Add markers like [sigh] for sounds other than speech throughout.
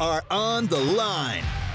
are on the line.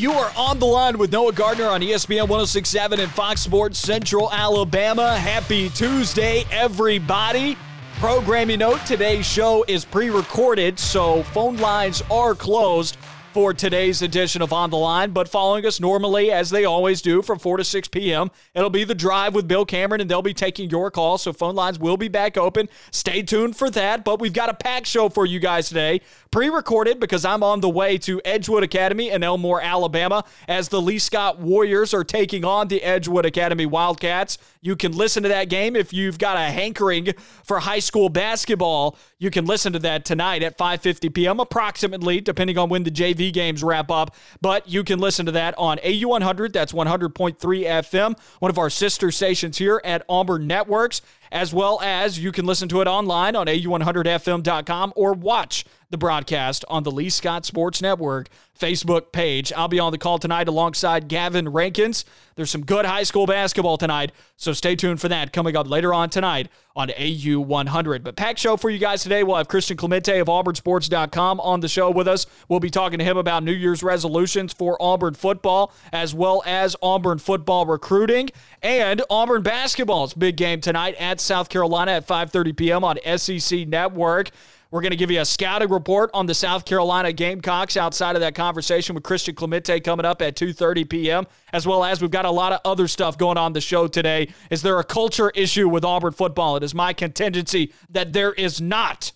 You are on the line with Noah Gardner on ESPN 1067 and Fox Sports Central Alabama. Happy Tuesday, everybody. Programming note today's show is pre recorded, so phone lines are closed for today's edition of On the Line. But following us normally, as they always do, from 4 to 6 p.m., it'll be the drive with Bill Cameron, and they'll be taking your calls. So phone lines will be back open. Stay tuned for that. But we've got a packed show for you guys today, pre recorded because I'm on the way to Edgewood Academy in Elmore, Alabama, as the Lee Scott Warriors are taking on the Edgewood Academy Wildcats. You can listen to that game if you've got a hankering for high school basketball. You can listen to that tonight at 5:50 p.m. approximately, depending on when the JV games wrap up. But you can listen to that on AU100. That's 100.3 FM, one of our sister stations here at Auburn Networks, as well as you can listen to it online on AU100FM.com or watch the broadcast on the Lee Scott Sports Network Facebook page. I'll be on the call tonight alongside Gavin Rankins. There's some good high school basketball tonight, so stay tuned for that coming up later on tonight on AU 100. But pack show for you guys today. We'll have Christian Clemente of AuburnSports.com on the show with us. We'll be talking to him about New Year's resolutions for Auburn football, as well as Auburn football recruiting and Auburn basketball's big game tonight at South Carolina at 5:30 p.m. on SEC Network. We're going to give you a scouting report on the South Carolina Gamecocks outside of that conversation with Christian Clemente coming up at 2:30 p.m. As well as we've got a lot of other stuff going on the show today. Is there a culture issue with Auburn football? It is my contingency that there is not.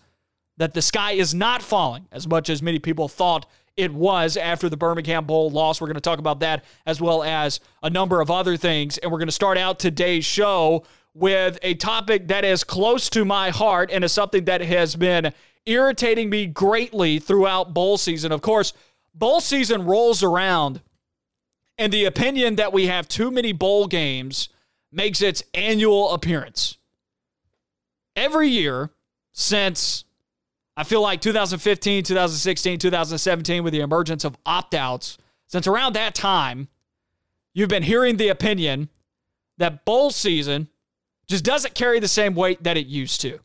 That the sky is not falling as much as many people thought it was after the Birmingham Bowl loss. We're going to talk about that as well as a number of other things. And we're going to start out today's show with a topic that is close to my heart and is something that has been irritating me greatly throughout bowl season. Of course, bowl season rolls around, and the opinion that we have too many bowl games makes its annual appearance. Every year since I feel like 2015, 2016, 2017, with the emergence of opt outs, since around that time, you've been hearing the opinion that bowl season just doesn't carry the same weight that it used to.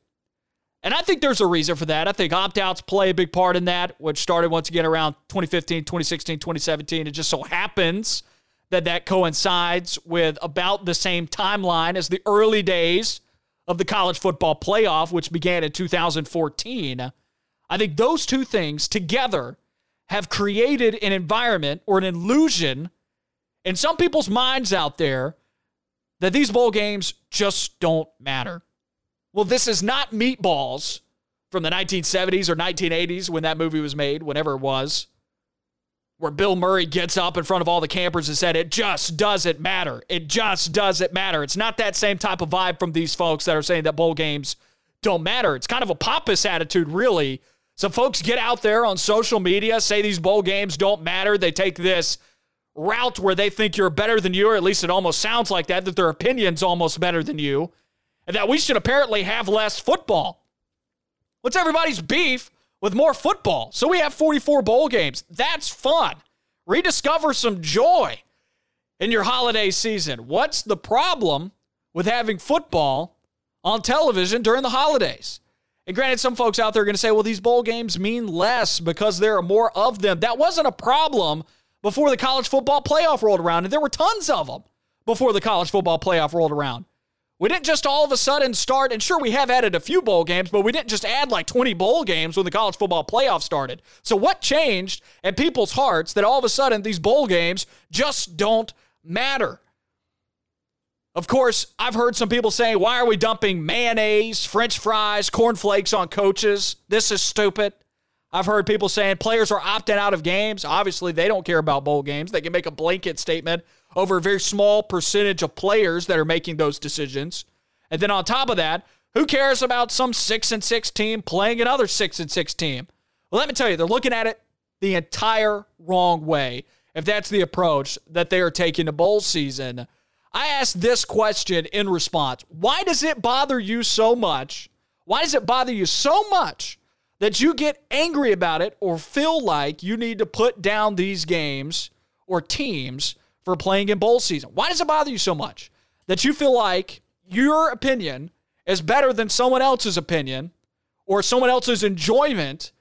And I think there's a reason for that. I think opt outs play a big part in that, which started once again around 2015, 2016, 2017. It just so happens that that coincides with about the same timeline as the early days of the college football playoff, which began in 2014. I think those two things together have created an environment or an illusion in some people's minds out there that these bowl games just don't matter. Well, this is not Meatballs from the 1970s or 1980s when that movie was made, whenever it was, where Bill Murray gets up in front of all the campers and said, It just doesn't matter. It just doesn't matter. It's not that same type of vibe from these folks that are saying that bowl games don't matter. It's kind of a pompous attitude, really. So, folks get out there on social media, say these bowl games don't matter. They take this route where they think you're better than you, or at least it almost sounds like that, that their opinion's almost better than you, and that we should apparently have less football. What's everybody's beef with more football? So we have 44 bowl games. That's fun. Rediscover some joy in your holiday season. What's the problem with having football on television during the holidays? And granted, some folks out there are going to say, well, these bowl games mean less because there are more of them. That wasn't a problem before the college football playoff rolled around, and there were tons of them before the college football playoff rolled around. We didn't just all of a sudden start, and sure, we have added a few bowl games, but we didn't just add like 20 bowl games when the college football playoff started. So, what changed in people's hearts that all of a sudden these bowl games just don't matter? Of course, I've heard some people saying, why are we dumping mayonnaise, french fries, cornflakes on coaches? This is stupid. I've heard people saying players are opting out of games. Obviously, they don't care about bowl games. They can make a blanket statement over a very small percentage of players that are making those decisions. And then on top of that, who cares about some 6 and 6 team playing another 6 and 6 team? Well, let me tell you, they're looking at it the entire wrong way if that's the approach that they are taking to bowl season. I asked this question in response Why does it bother you so much? Why does it bother you so much that you get angry about it or feel like you need to put down these games or teams for playing in bowl season? Why does it bother you so much that you feel like your opinion is better than someone else's opinion or someone else's enjoyment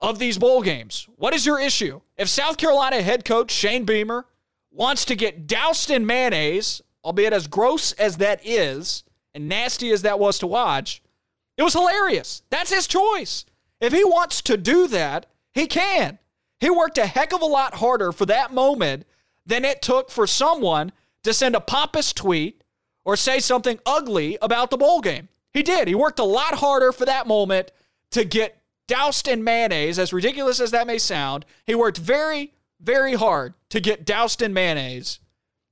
of these bowl games? What is your issue? If South Carolina head coach Shane Beamer wants to get doused in mayonnaise, albeit as gross as that is and nasty as that was to watch, it was hilarious. That's his choice. If he wants to do that, he can. He worked a heck of a lot harder for that moment than it took for someone to send a pompous tweet or say something ugly about the bowl game. He did. He worked a lot harder for that moment to get doused in mayonnaise, as ridiculous as that may sound. He worked very, very hard to get doused in mayonnaise,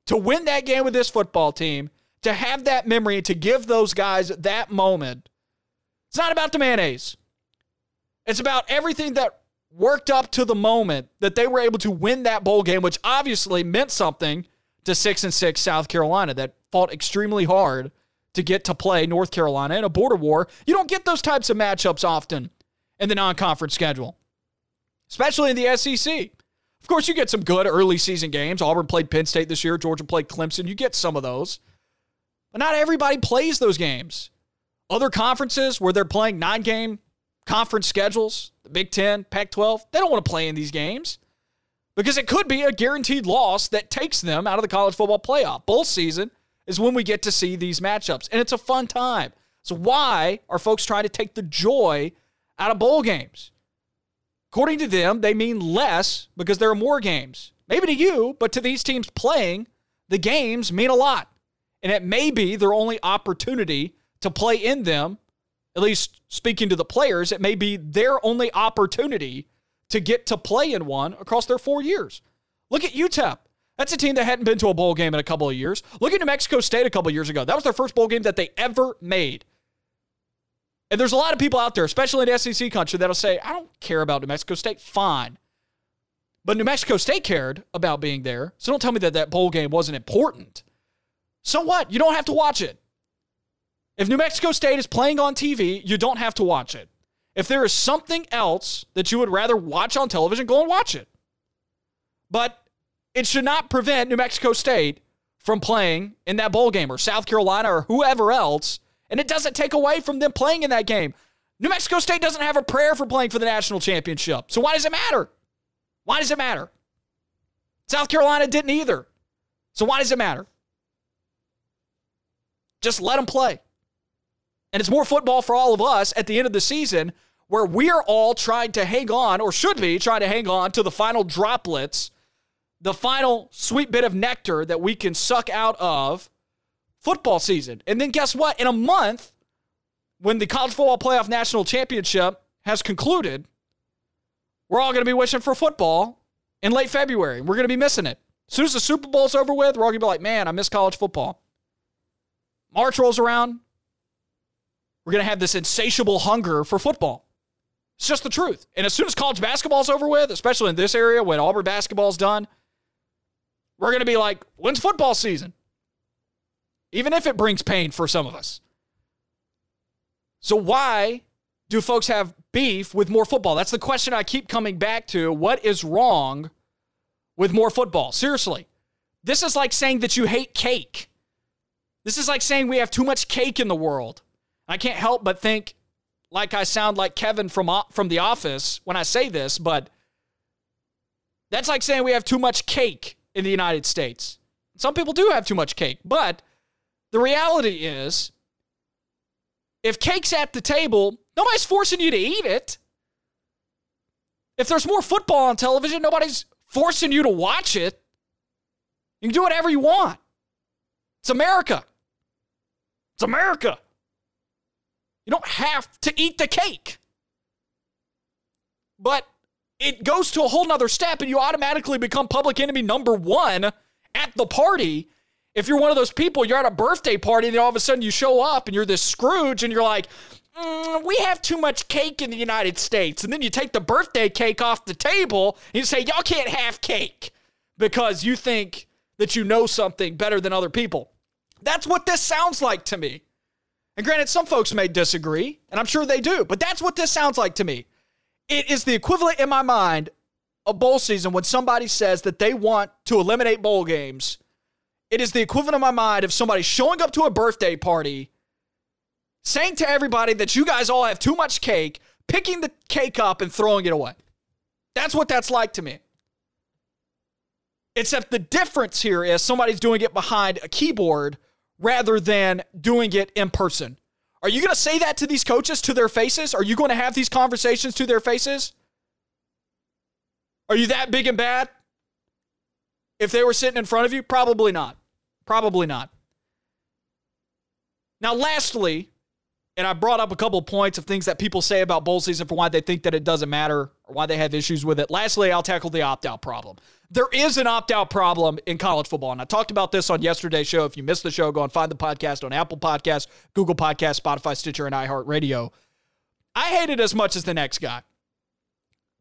to win that game with this football team, to have that memory, to give those guys that moment. It's not about the mayonnaise. It's about everything that worked up to the moment that they were able to win that bowl game, which obviously meant something to six and six South Carolina that fought extremely hard to get to play North Carolina in a border war. You don't get those types of matchups often in the non-conference schedule, especially in the SEC. Of course, you get some good early season games. Auburn played Penn State this year. Georgia played Clemson. You get some of those, but not everybody plays those games. Other conferences where they're playing nine-game conference schedules, the Big Ten, Pac 12, they don't want to play in these games because it could be a guaranteed loss that takes them out of the college football playoff. Bowl season is when we get to see these matchups, and it's a fun time. So, why are folks trying to take the joy out of bowl games? According to them, they mean less because there are more games. Maybe to you, but to these teams playing, the games mean a lot. And it may be their only opportunity to play in them at least speaking to the players, it may be their only opportunity to get to play in one across their four years. Look at UTEP. That's a team that hadn't been to a bowl game in a couple of years. Look at New Mexico State a couple of years ago. That was their first bowl game that they ever made. And there's a lot of people out there, especially in SEC country, that'll say, I don't care about New Mexico State. Fine. But New Mexico State cared about being there. So don't tell me that that bowl game wasn't important. So what? You don't have to watch it. If New Mexico State is playing on TV, you don't have to watch it. If there is something else that you would rather watch on television, go and watch it. But it should not prevent New Mexico State from playing in that bowl game or South Carolina or whoever else. And it doesn't take away from them playing in that game. New Mexico State doesn't have a prayer for playing for the national championship. So why does it matter? Why does it matter? South Carolina didn't either. So why does it matter? Just let them play. And it's more football for all of us at the end of the season where we're all trying to hang on, or should be trying to hang on to the final droplets, the final sweet bit of nectar that we can suck out of football season. And then guess what? In a month, when the college football playoff national championship has concluded, we're all going to be wishing for football in late February. We're going to be missing it. As soon as the Super Bowl's over with, we're all going to be like, man, I miss college football. March rolls around, we're going to have this insatiable hunger for football. It's just the truth. And as soon as college basketball's over with, especially in this area when Auburn basketball's done, we're going to be like, when's football season? Even if it brings pain for some of us. So, why do folks have beef with more football? That's the question I keep coming back to. What is wrong with more football? Seriously. This is like saying that you hate cake. This is like saying we have too much cake in the world. I can't help but think like I sound like Kevin from from The Office when I say this, but that's like saying we have too much cake in the United States. Some people do have too much cake, but the reality is if cake's at the table, nobody's forcing you to eat it. If there's more football on television, nobody's forcing you to watch it. You can do whatever you want. It's America. It's America. You don't have to eat the cake. But it goes to a whole nother step, and you automatically become public enemy number one at the party. If you're one of those people, you're at a birthday party, and then all of a sudden you show up and you're this Scrooge, and you're like, mm, we have too much cake in the United States. And then you take the birthday cake off the table and you say, y'all can't have cake because you think that you know something better than other people. That's what this sounds like to me. And granted, some folks may disagree, and I'm sure they do, but that's what this sounds like to me. It is the equivalent in my mind of bowl season when somebody says that they want to eliminate bowl games. It is the equivalent in my mind of somebody showing up to a birthday party, saying to everybody that you guys all have too much cake, picking the cake up and throwing it away. That's what that's like to me. Except the difference here is somebody's doing it behind a keyboard rather than doing it in person. Are you going to say that to these coaches to their faces? Are you going to have these conversations to their faces? Are you that big and bad? If they were sitting in front of you, probably not. Probably not. Now, lastly, and I brought up a couple points of things that people say about bowl season for why they think that it doesn't matter or why they have issues with it. Lastly, I'll tackle the opt out problem. There is an opt out problem in college football. And I talked about this on yesterday's show. If you missed the show, go and find the podcast on Apple Podcasts, Google Podcasts, Spotify, Stitcher, and iHeartRadio. I hate it as much as the next guy.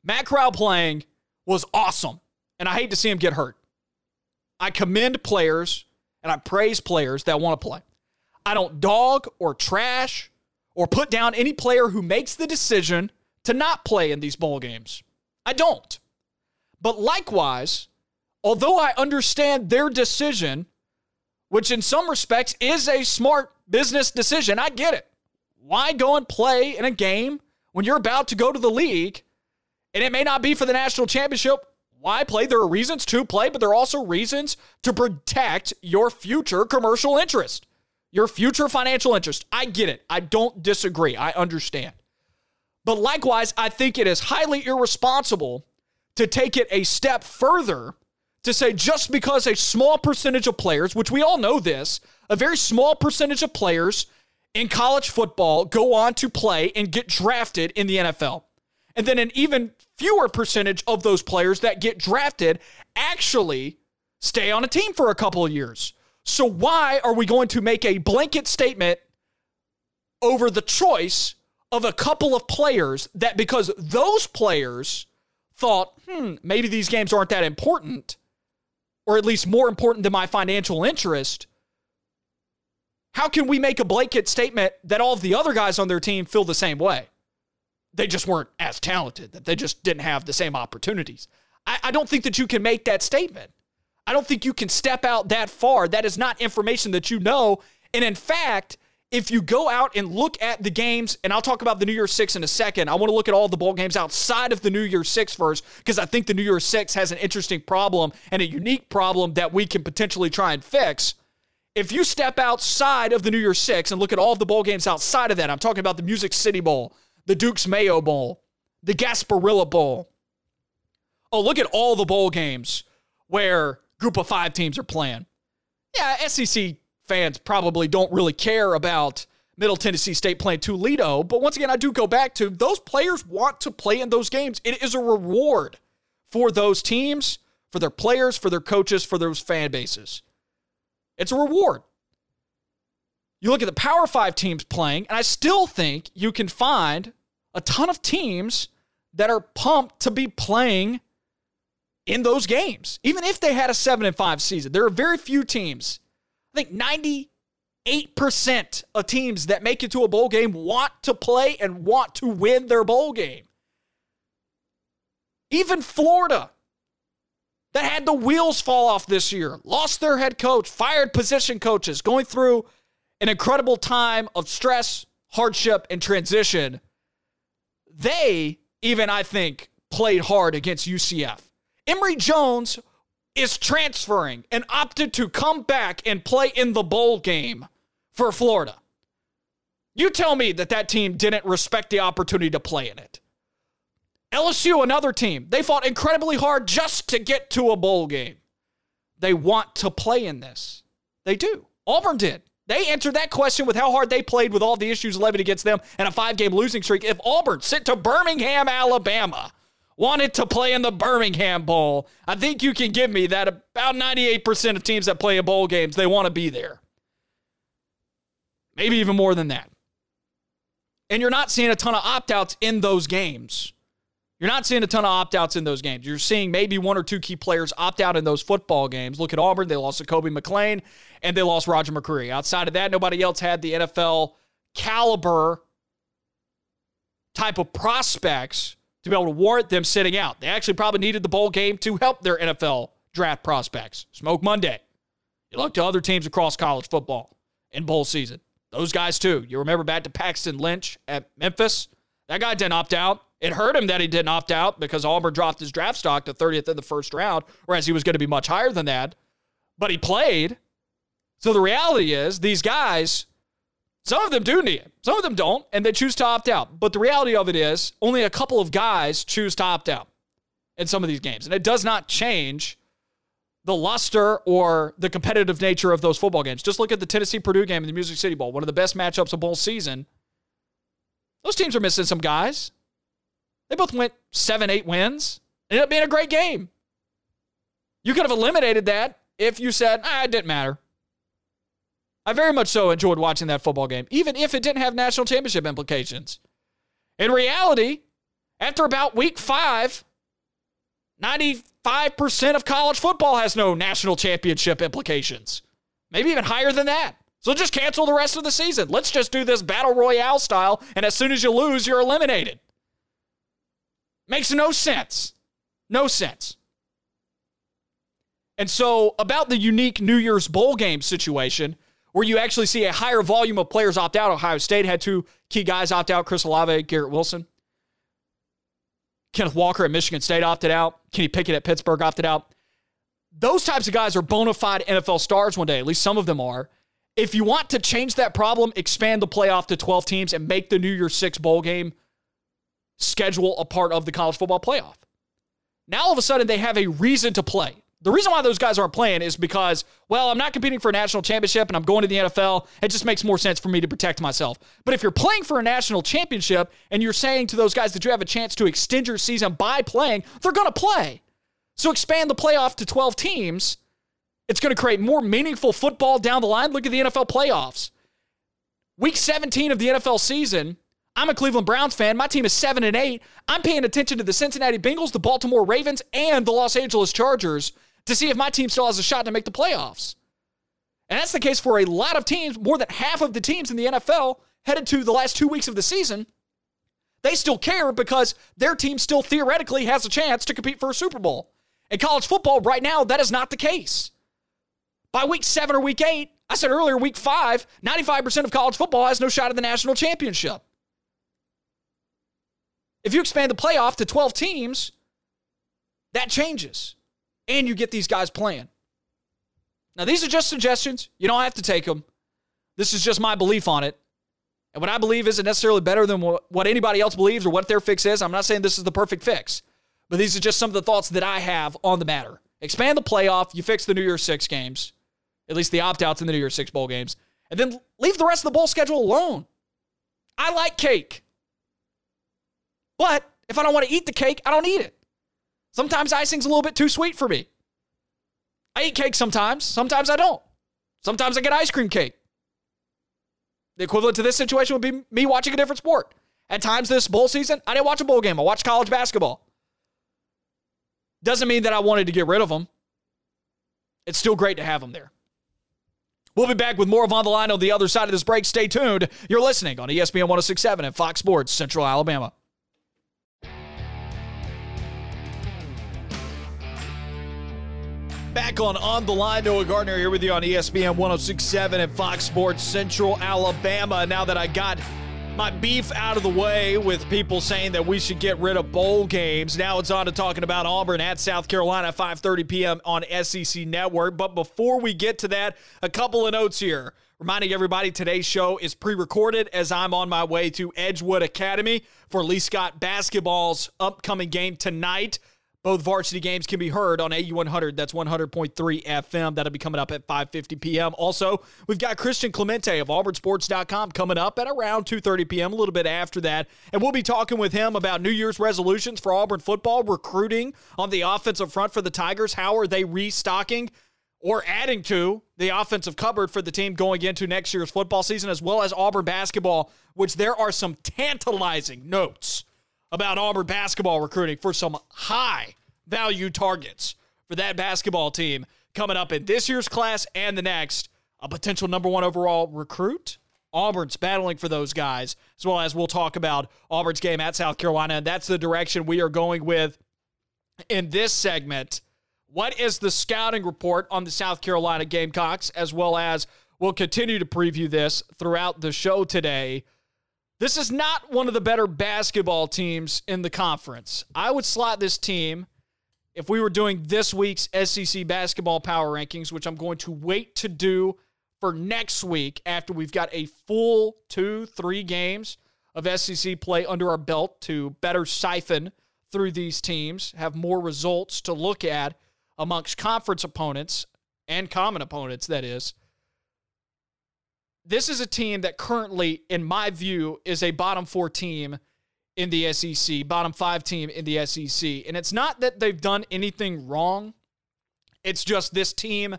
Matt Corral playing was awesome, and I hate to see him get hurt. I commend players and I praise players that want to play. I don't dog or trash or put down any player who makes the decision to not play in these bowl games. I don't. But likewise, although I understand their decision, which in some respects is a smart business decision, I get it. Why go and play in a game when you're about to go to the league and it may not be for the national championship? Why play? There are reasons to play, but there are also reasons to protect your future commercial interest your future financial interest. I get it. I don't disagree. I understand. But likewise, I think it is highly irresponsible to take it a step further to say just because a small percentage of players, which we all know this, a very small percentage of players in college football go on to play and get drafted in the NFL. And then an even fewer percentage of those players that get drafted actually stay on a team for a couple of years. So, why are we going to make a blanket statement over the choice of a couple of players that because those players thought, hmm, maybe these games aren't that important, or at least more important than my financial interest? How can we make a blanket statement that all of the other guys on their team feel the same way? They just weren't as talented, that they just didn't have the same opportunities. I, I don't think that you can make that statement. I don't think you can step out that far. That is not information that you know. And in fact, if you go out and look at the games, and I'll talk about the New Year's Six in a second, I want to look at all the bowl games outside of the New Year's Six first, because I think the New Year's Six has an interesting problem and a unique problem that we can potentially try and fix. If you step outside of the New Year's Six and look at all of the bowl games outside of that, I'm talking about the Music City Bowl, the Duke's Mayo Bowl, the Gasparilla Bowl. Oh, look at all the bowl games where group of five teams are playing. Yeah, SEC fans probably don't really care about Middle Tennessee State playing Toledo, but once again, I do go back to those players want to play in those games. It is a reward for those teams, for their players, for their coaches, for those fan bases. It's a reward. You look at the Power Five teams playing, and I still think you can find a ton of teams that are pumped to be playing in those games. Even if they had a 7 and 5 season, there are very few teams. I think 98% of teams that make it to a bowl game want to play and want to win their bowl game. Even Florida that had the wheels fall off this year, lost their head coach, fired position coaches, going through an incredible time of stress, hardship, and transition. They even, I think, played hard against UCF. Emory Jones is transferring and opted to come back and play in the bowl game for Florida. You tell me that that team didn't respect the opportunity to play in it. LSU, another team, they fought incredibly hard just to get to a bowl game. They want to play in this. They do. Auburn did. They answered that question with how hard they played with all the issues levied against them and a five game losing streak. If Auburn sent to Birmingham, Alabama, wanted to play in the Birmingham Bowl, I think you can give me that about 98% of teams that play in bowl games, they want to be there. Maybe even more than that. And you're not seeing a ton of opt outs in those games. You're not seeing a ton of opt outs in those games. You're seeing maybe one or two key players opt out in those football games. Look at Auburn. They lost to Kobe McClain and they lost Roger McCreary. Outside of that, nobody else had the NFL caliber type of prospects to be able to warrant them sitting out. They actually probably needed the bowl game to help their NFL draft prospects. Smoke Monday. You look to other teams across college football in bowl season. Those guys too. You remember back to Paxton Lynch at Memphis? That guy didn't opt out. It hurt him that he didn't opt out because Auburn dropped his draft stock to 30th in the first round, whereas he was going to be much higher than that. But he played. So the reality is, these guys, some of them do need it, some of them don't, and they choose to opt out. But the reality of it is, only a couple of guys choose to opt out in some of these games. And it does not change the luster or the competitive nature of those football games. Just look at the Tennessee Purdue game in the Music City Bowl, one of the best matchups of bowl season. Those teams are missing some guys. They both went seven, eight wins. Ended up being a great game. You could have eliminated that if you said, ah, it didn't matter. I very much so enjoyed watching that football game, even if it didn't have national championship implications. In reality, after about week five, 95% of college football has no national championship implications. Maybe even higher than that. So just cancel the rest of the season. Let's just do this battle royale style, and as soon as you lose, you're eliminated. Makes no sense. No sense. And so, about the unique New Year's Bowl game situation, where you actually see a higher volume of players opt out, Ohio State had two key guys opt out Chris Olave, Garrett Wilson. Kenneth Walker at Michigan State opted out. Kenny Pickett at Pittsburgh opted out. Those types of guys are bona fide NFL stars one day, at least some of them are. If you want to change that problem, expand the playoff to 12 teams and make the New Year's Six bowl game schedule a part of the college football playoff. Now all of a sudden they have a reason to play. The reason why those guys aren't playing is because, well, I'm not competing for a national championship and I'm going to the NFL. It just makes more sense for me to protect myself. But if you're playing for a national championship and you're saying to those guys that you have a chance to extend your season by playing, they're going to play. So expand the playoff to 12 teams. It's going to create more meaningful football down the line. Look at the NFL playoffs. Week 17 of the NFL season, I'm a Cleveland Browns fan. My team is 7 and 8. I'm paying attention to the Cincinnati Bengals, the Baltimore Ravens, and the Los Angeles Chargers to see if my team still has a shot to make the playoffs. And that's the case for a lot of teams. More than half of the teams in the NFL headed to the last 2 weeks of the season. They still care because their team still theoretically has a chance to compete for a Super Bowl. In college football right now, that is not the case. By week 7 or week 8, I said earlier, week 5, 95% of college football has no shot at the national championship. If you expand the playoff to 12 teams, that changes. And you get these guys playing. Now, these are just suggestions. You don't have to take them. This is just my belief on it. And what I believe isn't necessarily better than what anybody else believes or what their fix is. I'm not saying this is the perfect fix, but these are just some of the thoughts that I have on the matter. Expand the playoff. You fix the New Year's Six games, at least the opt outs in the New Year's Six bowl games, and then leave the rest of the bowl schedule alone. I like cake. But if I don't want to eat the cake, I don't eat it. Sometimes icing's a little bit too sweet for me. I eat cake sometimes, sometimes I don't. Sometimes I get ice cream cake. The equivalent to this situation would be me watching a different sport. At times this bowl season, I didn't watch a bowl game. I watched college basketball. Doesn't mean that I wanted to get rid of them. It's still great to have them there. We'll be back with more of On the Line on the other side of this break. Stay tuned. You're listening on ESPN 1067 at Fox Sports Central Alabama. Back on On the Line, Noah Gardner here with you on ESPN 1067 and Fox Sports Central Alabama. Now that I got my beef out of the way with people saying that we should get rid of bowl games, now it's on to talking about Auburn at South Carolina at 5:30 p.m. on SEC Network. But before we get to that, a couple of notes here. Reminding everybody today's show is pre recorded as I'm on my way to Edgewood Academy for Lee Scott basketball's upcoming game tonight. Both varsity games can be heard on AU100. That's 100.3 FM. That'll be coming up at 5:50 p.m. Also, we've got Christian Clemente of AuburnSports.com coming up at around 2:30 p.m. A little bit after that, and we'll be talking with him about New Year's resolutions for Auburn football, recruiting on the offensive front for the Tigers. How are they restocking? or adding to the offensive cupboard for the team going into next year's football season, as well as Auburn basketball, which there are some tantalizing notes about Auburn basketball recruiting for some high value targets for that basketball team coming up in this year's class and the next. A potential number one overall recruit. Auburn's battling for those guys, as well as we'll talk about Auburn's game at South Carolina. And that's the direction we are going with in this segment. What is the scouting report on the South Carolina Gamecocks, as well as we'll continue to preview this throughout the show today. This is not one of the better basketball teams in the conference. I would slot this team if we were doing this week's SEC basketball power rankings, which I'm going to wait to do for next week after we've got a full two, three games of SEC play under our belt to better siphon through these teams, have more results to look at amongst conference opponents and common opponents, that is. This is a team that currently, in my view, is a bottom four team in the SEC, bottom five team in the SEC. And it's not that they've done anything wrong, it's just this team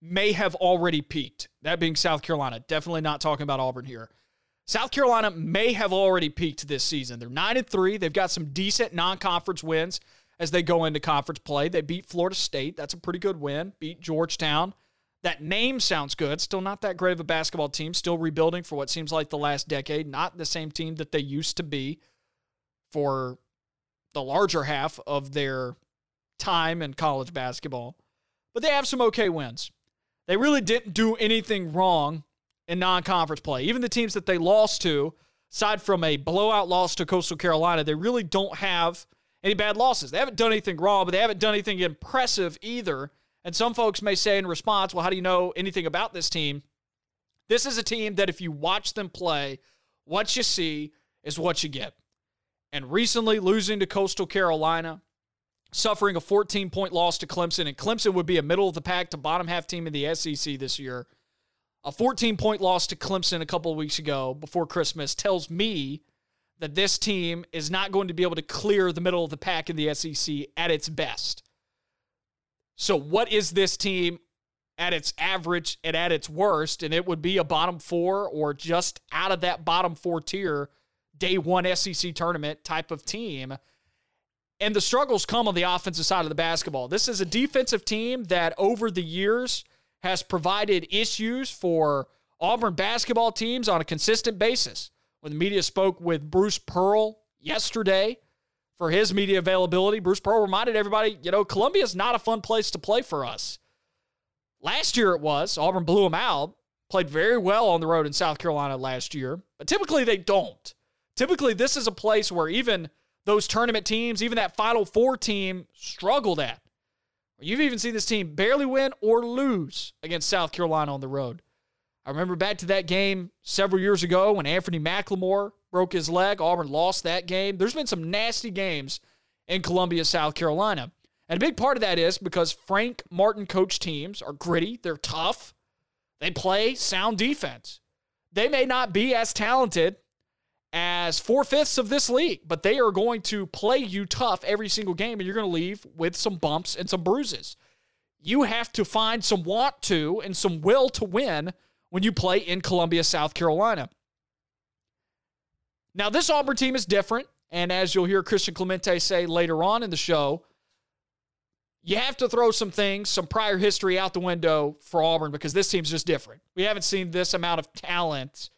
may have already peaked. That being South Carolina. Definitely not talking about Auburn here. South Carolina may have already peaked this season. They're 9 and 3. They've got some decent non-conference wins as they go into conference play. They beat Florida State. That's a pretty good win. Beat Georgetown. That name sounds good. Still not that great of a basketball team. Still rebuilding for what seems like the last decade. Not the same team that they used to be for the larger half of their time in college basketball. But they have some okay wins. They really didn't do anything wrong in non conference play. Even the teams that they lost to, aside from a blowout loss to Coastal Carolina, they really don't have any bad losses. They haven't done anything wrong, but they haven't done anything impressive either. And some folks may say in response, well, how do you know anything about this team? This is a team that if you watch them play, what you see is what you get. And recently losing to Coastal Carolina, suffering a 14 point loss to Clemson, and Clemson would be a middle of the pack to bottom half team in the SEC this year. A 14 point loss to Clemson a couple of weeks ago before Christmas tells me that this team is not going to be able to clear the middle of the pack in the SEC at its best. So, what is this team at its average and at its worst? And it would be a bottom four or just out of that bottom four tier, day one SEC tournament type of team. And the struggles come on the offensive side of the basketball. This is a defensive team that over the years has provided issues for Auburn basketball teams on a consistent basis when the media spoke with Bruce Pearl yesterday for his media availability, Bruce Pearl reminded everybody, you know, Columbia is not a fun place to play for us. Last year it was. Auburn blew them out, played very well on the road in South Carolina last year, but typically they don't. Typically, this is a place where even those tournament teams, even that Final Four team, struggled at. You've even seen this team barely win or lose against South Carolina on the road. I remember back to that game several years ago when Anfernee McLemore broke his leg. Auburn lost that game. There's been some nasty games in Columbia, South Carolina. And a big part of that is because Frank Martin coach teams are gritty, they're tough, they play sound defense. They may not be as talented as four fifths of this league, but they are going to play you tough every single game, and you're going to leave with some bumps and some bruises. You have to find some want to and some will to win when you play in Columbia, South Carolina. Now, this Auburn team is different. And as you'll hear Christian Clemente say later on in the show, you have to throw some things, some prior history out the window for Auburn because this team's just different. We haven't seen this amount of talent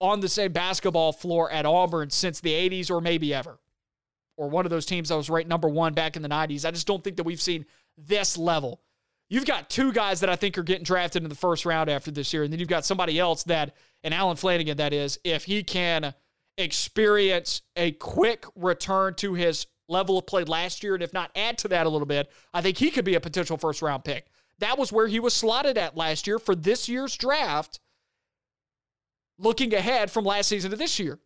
on the same basketball floor at Auburn since the 80s or maybe ever. Or one of those teams that was ranked number one back in the 90s. I just don't think that we've seen this level You've got two guys that I think are getting drafted in the first round after this year, and then you've got somebody else that, and Allen Flanigan, that is, if he can experience a quick return to his level of play last year, and if not add to that a little bit, I think he could be a potential first round pick. That was where he was slotted at last year for this year's draft, looking ahead from last season to this year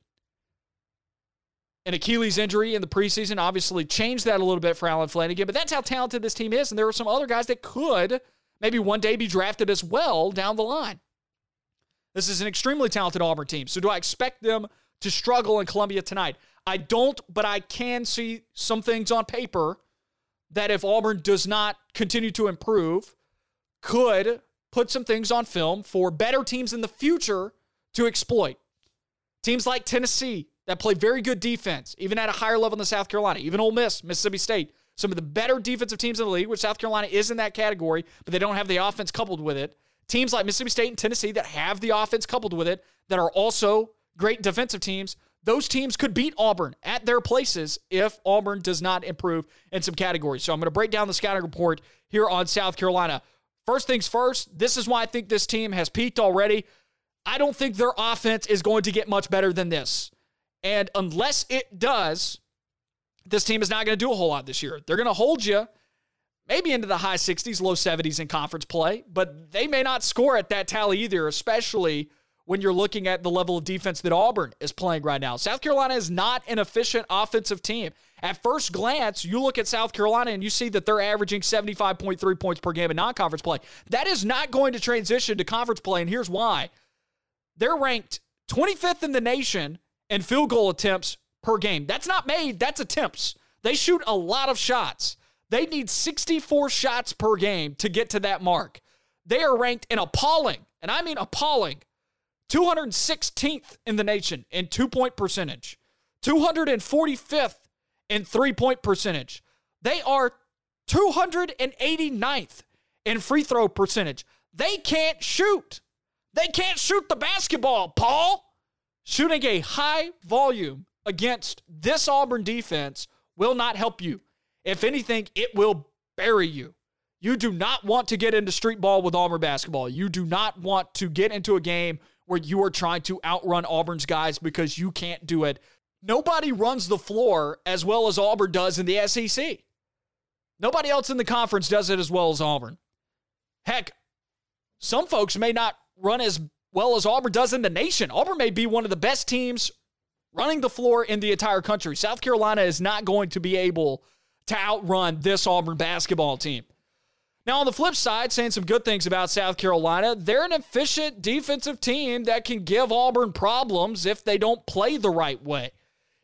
an Achilles injury in the preseason obviously changed that a little bit for Allen Flanigan, but that's how talented this team is. And there are some other guys that could maybe one day be drafted as well down the line. This is an extremely talented Auburn team. So do I expect them to struggle in Columbia tonight? I don't, but I can see some things on paper that if Auburn does not continue to improve, could put some things on film for better teams in the future to exploit. Teams like Tennessee that play very good defense, even at a higher level than South Carolina, even Ole Miss, Mississippi State, some of the better defensive teams in the league, which South Carolina is in that category, but they don't have the offense coupled with it. Teams like Mississippi State and Tennessee that have the offense coupled with it, that are also great defensive teams, those teams could beat Auburn at their places if Auburn does not improve in some categories. So I'm going to break down the scouting report here on South Carolina. First things first, this is why I think this team has peaked already. I don't think their offense is going to get much better than this. And unless it does, this team is not going to do a whole lot this year. They're going to hold you maybe into the high 60s, low 70s in conference play, but they may not score at that tally either, especially when you're looking at the level of defense that Auburn is playing right now. South Carolina is not an efficient offensive team. At first glance, you look at South Carolina and you see that they're averaging 75.3 points per game in non conference play. That is not going to transition to conference play, and here's why. They're ranked 25th in the nation in field goal attempts per game. That's not made, that's attempts. They shoot a lot of shots. They need 64 shots per game to get to that mark. They are ranked in appalling, and I mean appalling, 216th in the nation in two point percentage, 245th in three point percentage. They are 289th in free throw percentage. They can't shoot. They can't shoot the basketball, Paul. Shooting a high volume against this Auburn defense will not help you. If anything, it will bury you. You do not want to get into street ball with Auburn basketball. You do not want to get into a game where you are trying to outrun Auburn's guys because you can't do it. Nobody runs the floor as well as Auburn does in the SEC. Nobody else in the conference does it as well as Auburn. Heck, some folks may not run as well as Auburn does in the nation. Auburn may be one of the best teams running the floor in the entire country. South Carolina is not going to be able to outrun this Auburn basketball team. Now, on the flip side, saying some good things about South Carolina, they're an efficient defensive team that can give Auburn problems if they don't play the right way.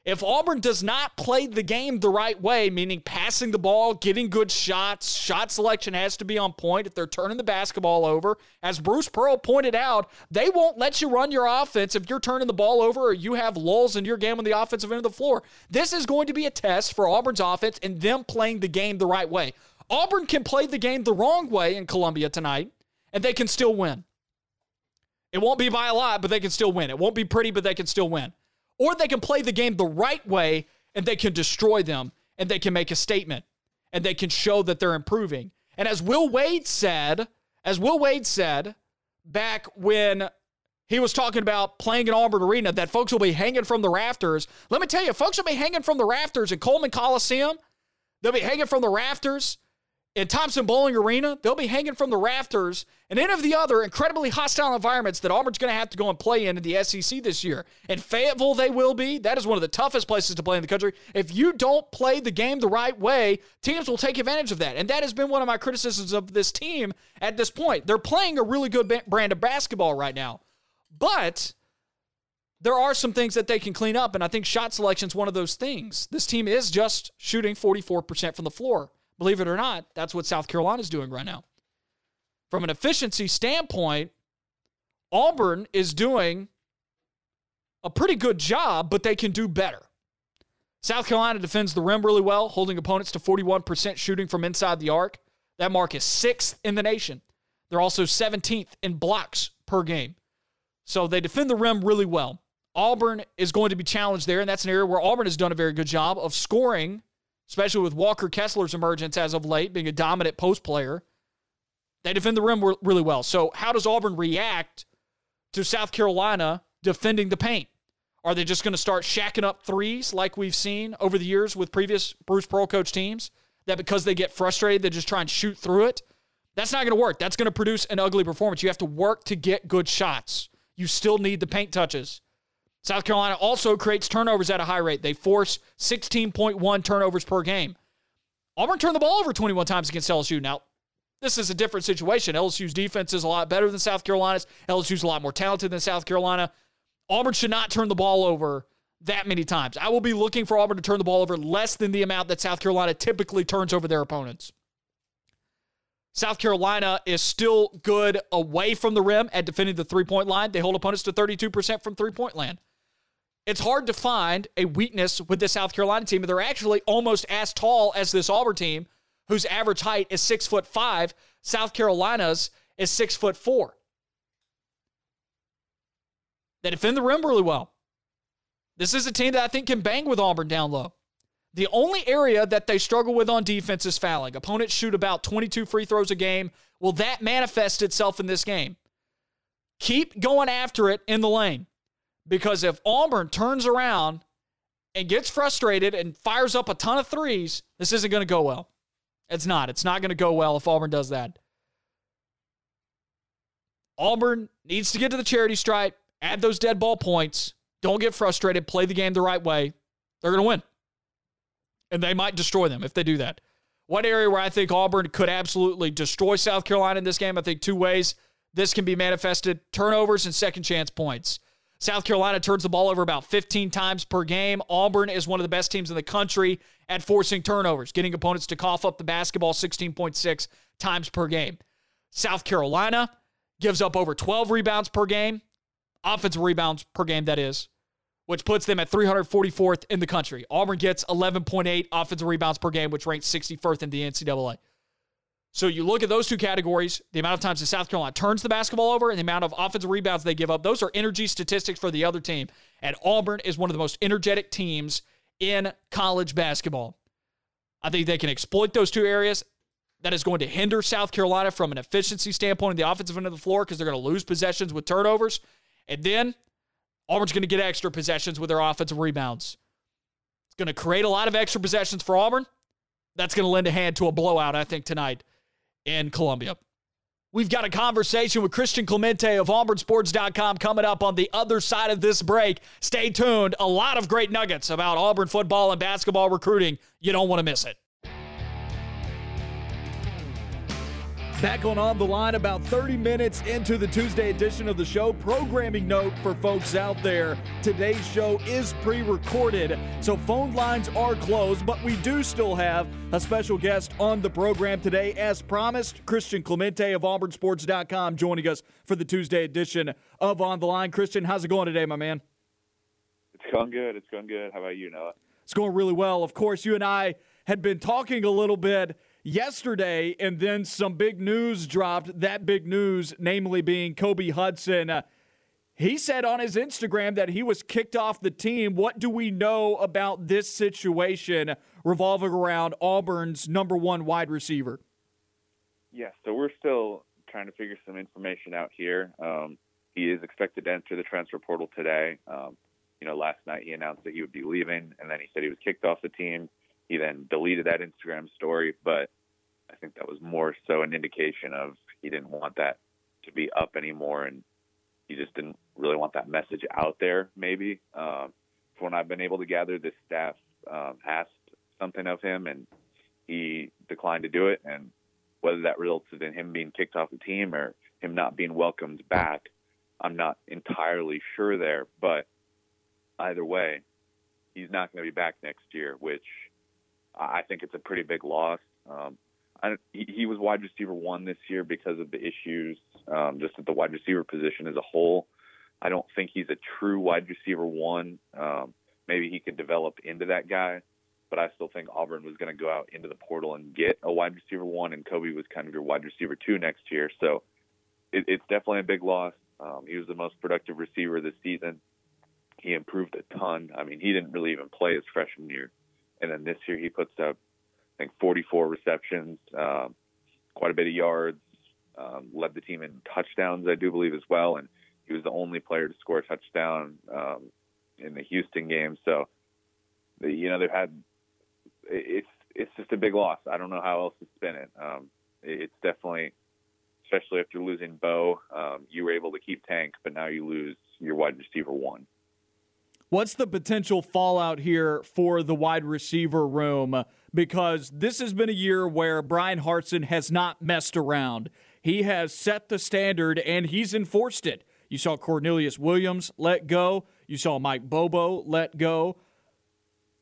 If Auburn does not play the game the right way, meaning passing the ball, getting good shots, shot selection has to be on point. If they're turning the basketball over, as Bruce Pearl pointed out, they won't let you run your offense if you're turning the ball over or you have lulls in your game on the offensive end of the floor. This is going to be a test for Auburn's offense and them playing the game the right way. Auburn can play the game the wrong way in Columbia tonight, and they can still win. It won't be by a lot, but they can still win. It won't be pretty, but they can still win. Or they can play the game the right way and they can destroy them and they can make a statement and they can show that they're improving. And as Will Wade said, as Will Wade said back when he was talking about playing in Auburn Arena, that folks will be hanging from the rafters. Let me tell you, folks will be hanging from the rafters in Coleman Coliseum. They'll be hanging from the rafters in Thompson Boling Arena. They'll be hanging from the rafters and any of the other incredibly hostile environments that Auburn's going to have to go and play in in the SEC this year. In Fayetteville, they will be. That is one of the toughest places to play in the country. If you don't play the game the right way, teams will take advantage of that. And that has been one of my criticisms of this team at this point. They're playing a really good brand of basketball right now. But there are some things that they can clean up, and I think shot selection is one of those things. This team is just shooting 44% from the floor. Believe it or not, that's what South Carolina is doing right now. From an efficiency standpoint, Auburn is doing a pretty good job, but they can do better. South Carolina defends the rim really well, holding opponents to 41% shooting from inside the arc. That mark is sixth in the nation. They're also 17th in blocks per game. So they defend the rim really well. Auburn is going to be challenged there, and that's an area where Auburn has done a very good job of scoring especially with Walker Kessler's emergence as of late, being a dominant post player. They defend the rim really well. So, how does Auburn react to South Carolina defending the paint? Are they just going to start shacking up threes like we've seen over the years with previous Bruce Pearl coach teams? That because they get frustrated, they just try and shoot through it? That's not going to work. That's going to produce an ugly performance. You have to work to get good shots. You still need the paint touches. South Carolina also creates turnovers at a high rate. They force 16.1 turnovers per game. Auburn turned the ball over 21 times against LSU. Now, this is a different situation. LSU's defense is a lot better than South Carolina's. LSU's a lot more talented than South Carolina. Auburn should not turn the ball over that many times. I will be looking for Auburn to turn the ball over less than the amount that South Carolina typically turns over their opponents. South Carolina is still good away from the rim at defending the three point line. They hold opponents to 32% from three point land. It's hard to find a weakness with the South Carolina team. They're actually almost as tall as this Auburn team, whose average height is six foot five. South Carolina's is six foot four. They defend the rim really well. This is a team that I think can bang with Auburn down low. The only area that they struggle with on defense is fouling. Opponents shoot about 22 free throws a game. Will that manifest itself in this game? Keep going after it in the lane. Because if Auburn turns around and gets frustrated and fires up a ton of threes, this isn't going to go well. It's not. It's not going to go well if Auburn does that. Auburn needs to get to the charity stripe, add those dead ball points. Don't get frustrated. Play the game the right way. They're going to win and they might destroy them if they do that. One area where I think Auburn could absolutely destroy South Carolina in this game, I think two ways this can be manifested turnovers and second chance points. South Carolina turns the ball over about 15 times per game. Auburn is one of the best teams in the country at forcing turnovers, getting opponents to cough up the basketball 16.6 times per game. South Carolina gives up over 12 rebounds per game, offensive rebounds per game, that is which puts them at 344th in the country. Auburn gets 11.8 offensive rebounds per game, which ranks 61st in the NCAA. So you look at those two categories, the amount of times that South Carolina turns the basketball over and the amount of offensive rebounds they give up, those are energy statistics for the other team. And Auburn is one of the most energetic teams in college basketball. I think they can exploit those two areas. That is going to hinder South Carolina from an efficiency standpoint in the offensive end of the floor because they're going to lose possessions with turnovers. And then Auburn's going to get extra possessions with their offensive rebounds. It's going to create a lot of extra possessions for Auburn. That's going to lend a hand to a blowout, I think, tonight in Columbia. We've got a conversation with Christian Clemente of AuburnSports.com coming up on the other side of this break. Stay tuned. A lot of great nuggets about Auburn football and basketball recruiting. You don't want to miss it. Back on On the Line about 30 minutes into the Tuesday edition of the show. Programming note for folks out there today's show is pre recorded, so phone lines are closed, but we do still have a special guest on the program today. As promised, Christian Clemente of AuburnSports.com joining us for the Tuesday edition of On the Line. Christian, how's it going today, my man? It's going good. It's going good. How about you, Noah? It's going really well. Of course, you and I had been talking a little bit yesterday, and then some big news dropped. That big news, namely being Kobe Hudson. Uh, he said on his Instagram that he was kicked off the team. What do we know about this situation revolving around Auburn's number one wide receiver? Yeah, so we're still trying to figure some information out here. Um, he is expected to enter the transfer portal today. Um, you know, last night he announced that he would be leaving, and then he said he was kicked off the team. He then deleted that Instagram story, but I think that was more so an indication of he didn't want that to be up anymore, and he just didn't really want that message out there. Maybe um, from what I've been able to gather, this staff um, asked something of him, and he declined to do it. And whether that resulted in him being kicked off the team or him not being welcomed back, I'm not entirely sure there. But either way, he's not going to be back next year, which I think it's a pretty big loss. Um, I, he, was wide receiver one this year because of the issues um, just at the wide receiver position as a whole. I don't think he's a true wide receiver one. Um, maybe he could develop into that guy, but I still think Auburn was going to go out into the portal and get a wide receiver one, and Kobe was kind of your wide receiver two next year. So it, it's definitely a big loss. Um, he was the most productive receiver this season. He improved a ton. I mean, he didn't really even play his freshman year and then this year he puts up, I think, 44 receptions, um, quite a bit of yards, um, led the team in touchdowns, I do believe, as well. And he was the only player to score a touchdown um, in the Houston game. So, you know, they've had it's it's just a big loss. I don't know how else to spin it. Um, it's definitely, especially you're losing Bo, um, you were able to keep Tank, but now you lose your wide receiver one. What's the potential fallout here for the wide receiver room? Because this has been a year where Brian Harsin has not messed around. He has set the standard and he's enforced it. You saw Cornelius Williams let go. You saw Mike Bobo let go.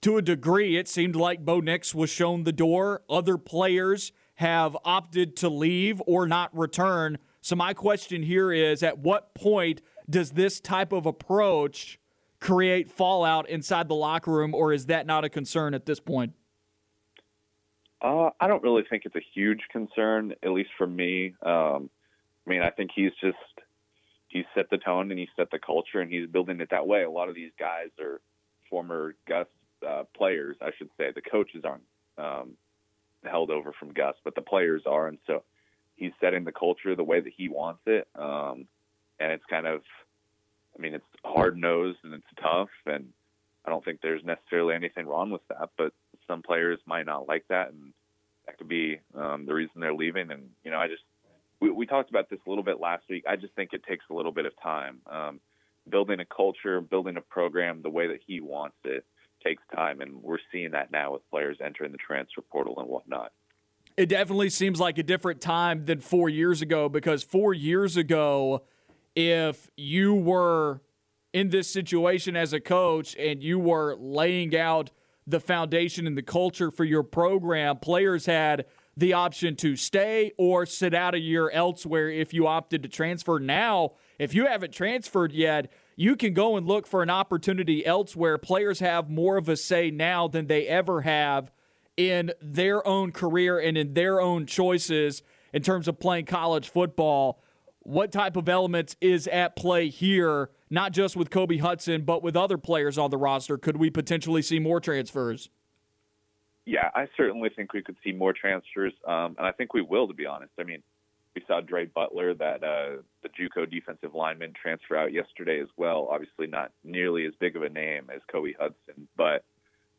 To a degree, it seemed like Bo Nix was shown the door. Other players have opted to leave or not return. So, my question here is at what point does this type of approach create fallout inside the locker room, or is that not a concern at this point? Uh, I don't really think it's a huge concern, at least for me. Um, I mean, I think he's just he's set the tone and he set the culture and he's building it that way. A lot of these guys are former Gus uh, players, I should say. The coaches aren't um, held over from Gus, but the players are, and so he's setting the culture the way that he wants it. Um, and it's kind of, I mean, it's hard nosed and it's tough, and I don't think there's necessarily anything wrong with that. But some players might not like that, and that could be um, the reason they're leaving. And you know, I just we, we talked about this a little bit last week. I just think it takes a little bit of time. Um, building a culture, building a program the way that he wants it takes time, and we're seeing that now with players entering the transfer portal and whatnot. It definitely seems like a different time than four years ago because four years ago, if you were in this situation as a coach and you were laying out the foundation and the culture for your program, players had the option to stay or sit out a year elsewhere if you opted to transfer. Now, if you haven't transferred yet, you can go and look for an opportunity elsewhere. Players have more of a say now than they ever have in their own career and in their own choices in terms of playing college football. What type of elements is at play here, not just with Kobe Hudson, but with other players on the roster? Could we potentially see more transfers? Yeah, I certainly think we could see more transfers, um, and I think we will. To be honest, I mean, we saw Dre Butler, that uh, the JUCO defensive lineman, transfer out yesterday as well. Obviously, not nearly as big of a name as Kobe Hudson, but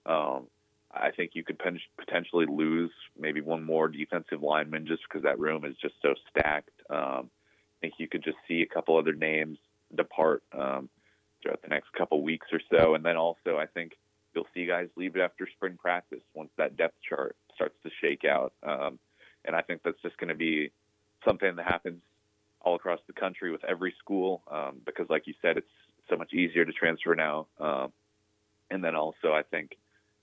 um, I think you could potentially lose maybe one more defensive lineman just because that room is just so stacked. Um, think you could just see a couple other names depart um, throughout the next couple weeks or so, and then also I think you'll see guys leave it after spring practice once that depth chart starts to shake out. Um, and I think that's just going to be something that happens all across the country with every school um, because, like you said, it's so much easier to transfer now. Um, and then also, I think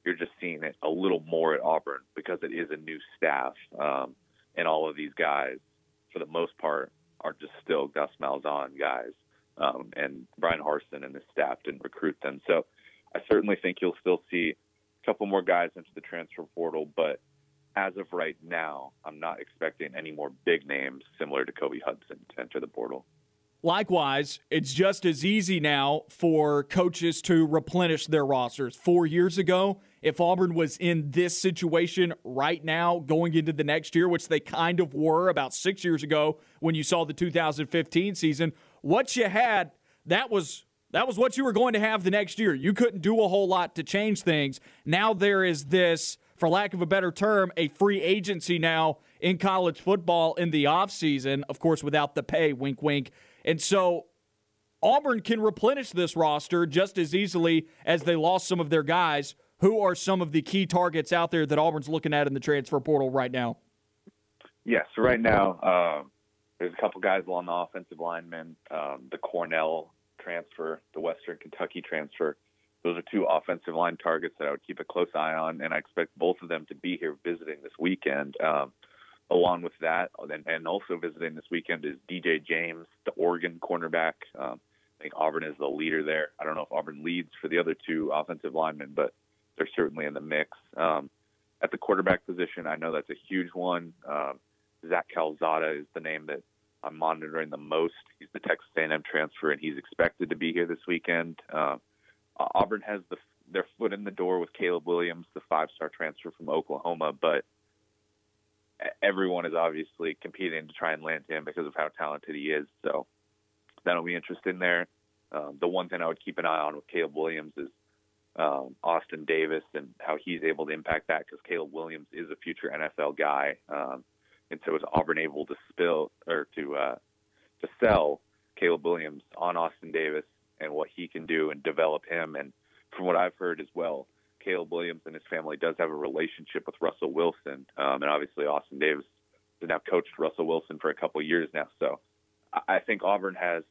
you're just seeing it a little more at Auburn because it is a new staff, um, and all of these guys, for the most part, are just still Gus Malzahn guys. Um, and Brian Harsin and his staff didn't recruit them. So I certainly think you'll still see a couple more guys into the transfer portal, but as of right now, I'm not expecting any more big names similar to Kobe Hudson to enter the portal. Likewise, it's just as easy now for coaches to replenish their rosters. Four years ago, if Auburn was in this situation right now going into the next year, which they kind of were about six years ago when you saw the 2015 season, what you had, that was that was what you were going to have the next year. You couldn't do a whole lot to change things. Now there is this, for lack of a better term, a free agency now in college football in the offseason, of course, without the pay, wink, wink. And so Auburn can replenish this roster just as easily as they lost some of their guys. Who are some of the key targets out there that Auburn's looking at in the transfer portal right now? Yes, right now, uh, there's a couple guys along the offensive linemen. Um, the Cornell transfer, the Western Kentucky transfer. Those are two offensive line targets that I would keep a close eye on, and I expect both of them to be here visiting this weekend. Um, along with that, and, and, also visiting this weekend is DJ James, the Oregon cornerback. Um, I think Auburn is the leader there. I don't know if Auburn leads for the other two offensive linemen, but they're certainly in the mix. Um, at the quarterback position, I know that's a huge one. Um, Zach Calzada is the name that I'm monitoring the most. He's the Texas A&M transfer, and he's expected to be here this weekend. Uh, Auburn has the, their foot in the door with Caleb Williams, the five-star transfer from Oklahoma, but everyone is obviously competing to try and land him because of how talented he is. So that'll be interesting there. Um, the one thing I would keep an eye on with Caleb Williams is um, Austin Davis and how he's able to impact that because Caleb Williams is a future NFL guy. Um, and so was Auburn able to spill or to uh, to sell Caleb Williams on Austin Davis and what he can do and develop him? And from what I've heard as well, Caleb Williams and his family does have a relationship with Russell Wilson, um, and obviously Austin Davis has now coached Russell Wilson for a couple years now. So I think Auburn has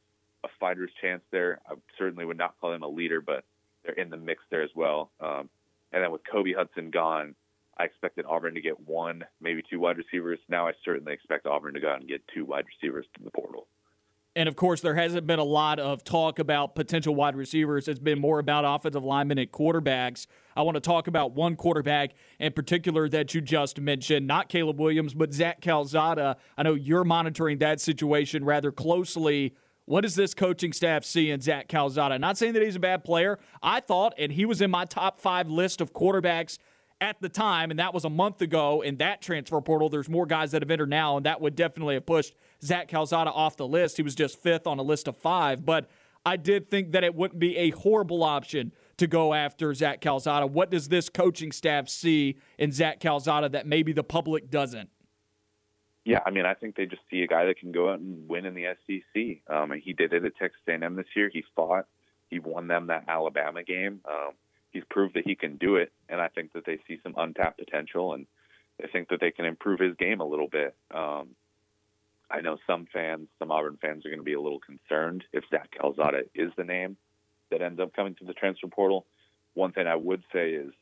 a fighter's chance there. I certainly would not call him a leader, but they're in the mix there as well. Um, and then with Kobe Hudson gone, I expected Auburn to get one, maybe two wide receivers. Now I certainly expect Auburn to go out and get two wide receivers to the portal. And of course, there hasn't been a lot of talk about potential wide receivers. It's been more about offensive linemen and quarterbacks. I want to talk about one quarterback in particular that you just mentioned, not Caleb Williams, but Zach Calzada. I know you're monitoring that situation rather closely. What does this coaching staff see in Zach Calzada? Not saying that he's a bad player. I thought, and he was in my top five list of quarterbacks at the time, and that was a month ago in that transfer portal. There's more guys that have entered now, and that would definitely have pushed Zach Calzada off the list. He was just fifth on a list of five, but I did think that it wouldn't be a horrible option to go after Zach Calzada. What does this coaching staff see in Zach Calzada that maybe the public doesn't? Yeah, I mean, I think they just see a guy that can go out and win in the SEC. Um, and he did it at Texas A&M this year. He fought. He won them that Alabama game. Um, he's proved that he can do it, and I think that they see some untapped potential, and they think that they can improve his game a little bit. Um, I know some fans, some Auburn fans, are going to be a little concerned if Zach Calzada is the name that ends up coming to the transfer portal. One thing I would say is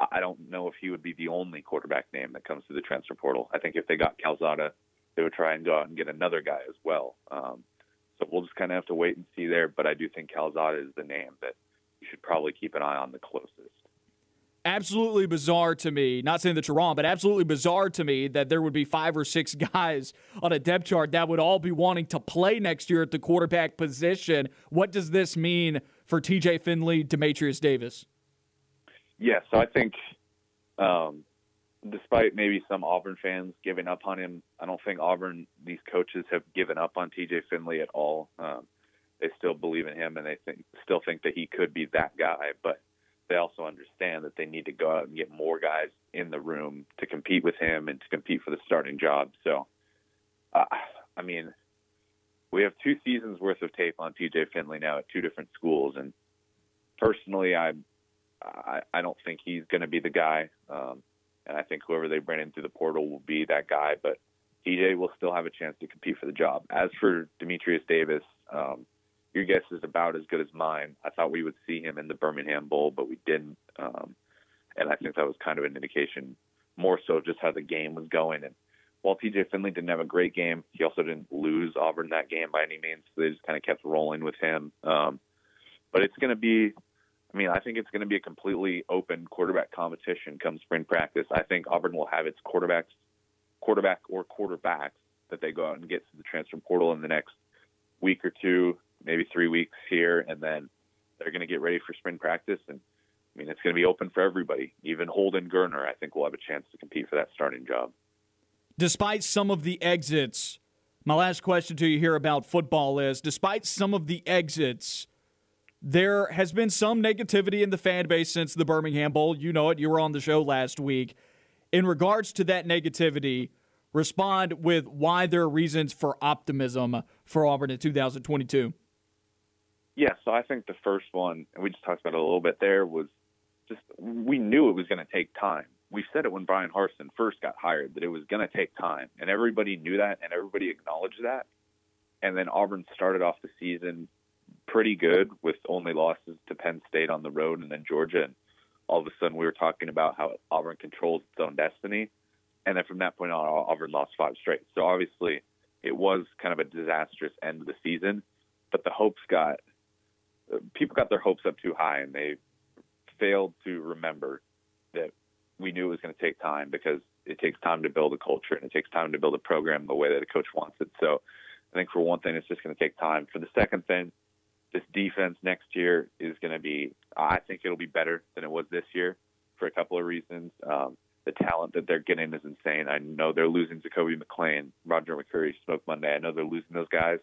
I don't know if he would be the only quarterback name that comes to the transfer portal. I think if they got Calzada, they would try and go out and get another guy as well. Um, so we'll just kind of have to wait and see there. But I do think Calzada is the name that you should probably keep an eye on the closest. Absolutely bizarre to me. Not saying that you're wrong, but absolutely bizarre to me that there would be five or six [laughs] guys on a depth chart that would all be wanting to play next year at the quarterback position. What does this mean for TJ Finley, Dematrius Davis? Yeah, so I think um, despite maybe some Auburn fans giving up on him, I don't think Auburn, these coaches have given up on TJ Finley at all. Um, they still believe in him and they think still think that he could be that guy, but they also understand that they need to go out and get more guys in the room to compete with him and to compete for the starting job. So, uh, I mean, we have two seasons worth of tape on TJ Finley now at two different schools, and personally, I I, I don't think he's going to be the guy, um, and I think whoever they bring in through the portal will be that guy. But TJ will still have a chance to compete for the job. As for Dematrius Davis, um, your guess is about as good as mine. I thought we would see him in the Birmingham Bowl, but we didn't. Um, and I think that was kind of an indication more so just how the game was going. And while TJ Finley didn't have a great game, he also didn't lose Auburn that game by any means. So they just kind of kept rolling with him. Um, but it's going to be, I mean, I think it's going to be a completely open quarterback competition come spring practice. I think Auburn will have its quarterbacks, quarterback or quarterbacks that they go out and get to the transfer portal in the next week or two maybe three weeks here, and then they're going to get ready for spring practice. And I mean, it's going to be open for everybody. Even Holden Geriner, I think, will have a chance to compete for that starting job. Despite some of the exits, my last question to you here about football is despite some of the exits, there has been some negativity in the fan base since the Birmingham Bowl. You know it. You were on the show last week. In regards to that negativity, respond with why there are reasons for optimism for Auburn in 2022. Yeah, so I think the first one, and we just talked about it a little bit there, was just we knew it was going to take time. We said it when Brian Harsin first got hired that it was going to take time, and everybody knew that, and everybody acknowledged that. And then Auburn started off the season pretty good with only losses to Penn State on the road and then Georgia. And all of a sudden, we were talking about how Auburn controls its own destiny. And then from that point on, Auburn lost five straight. So obviously, it was kind of a disastrous end of the season. But the hopes got people got their hopes up too high, and they failed to remember that we knew it was going to take time because it takes time to build a culture and it takes time to build a program the way that a coach wants it. So I think for one thing, it's just going to take time. For the second thing, this defense next year is going to be, I think it'll be better than it was this year for a couple of reasons. Um, the talent that they're getting is insane. I know they're losing Zakoby McClain, Roger McCreary, Smoke Monday. I know they're losing those guys.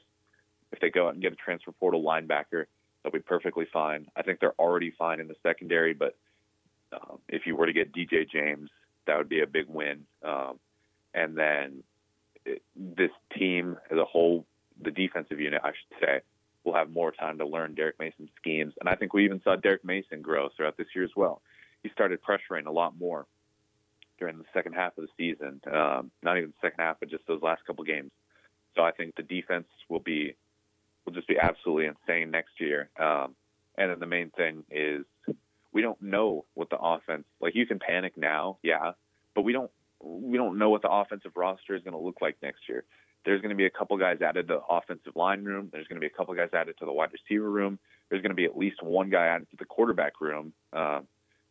If they go out and get a transfer portal linebacker, they'll be perfectly fine. I think they're already fine in the secondary, but um, if you were to get DJ James, that would be a big win. Um, and then it, this team as a whole, the defensive unit, I should say, will have more time to learn Derek Mason's schemes. And I think we even saw Derek Mason grow throughout this year as well. He started pressuring a lot more during the second half of the season. Um, not even the second half, but just those last couple games. So I think the defense will be will just be absolutely insane next year. Um, and then the main thing is we don't know what the offense like. You can panic now, yeah, but we don't we don't know what the offensive roster is going to look like next year. There's going to be a couple guys added to the offensive line room. There's going to be a couple guys added to the wide receiver room. There's going to be at least one guy added to the quarterback room. Uh,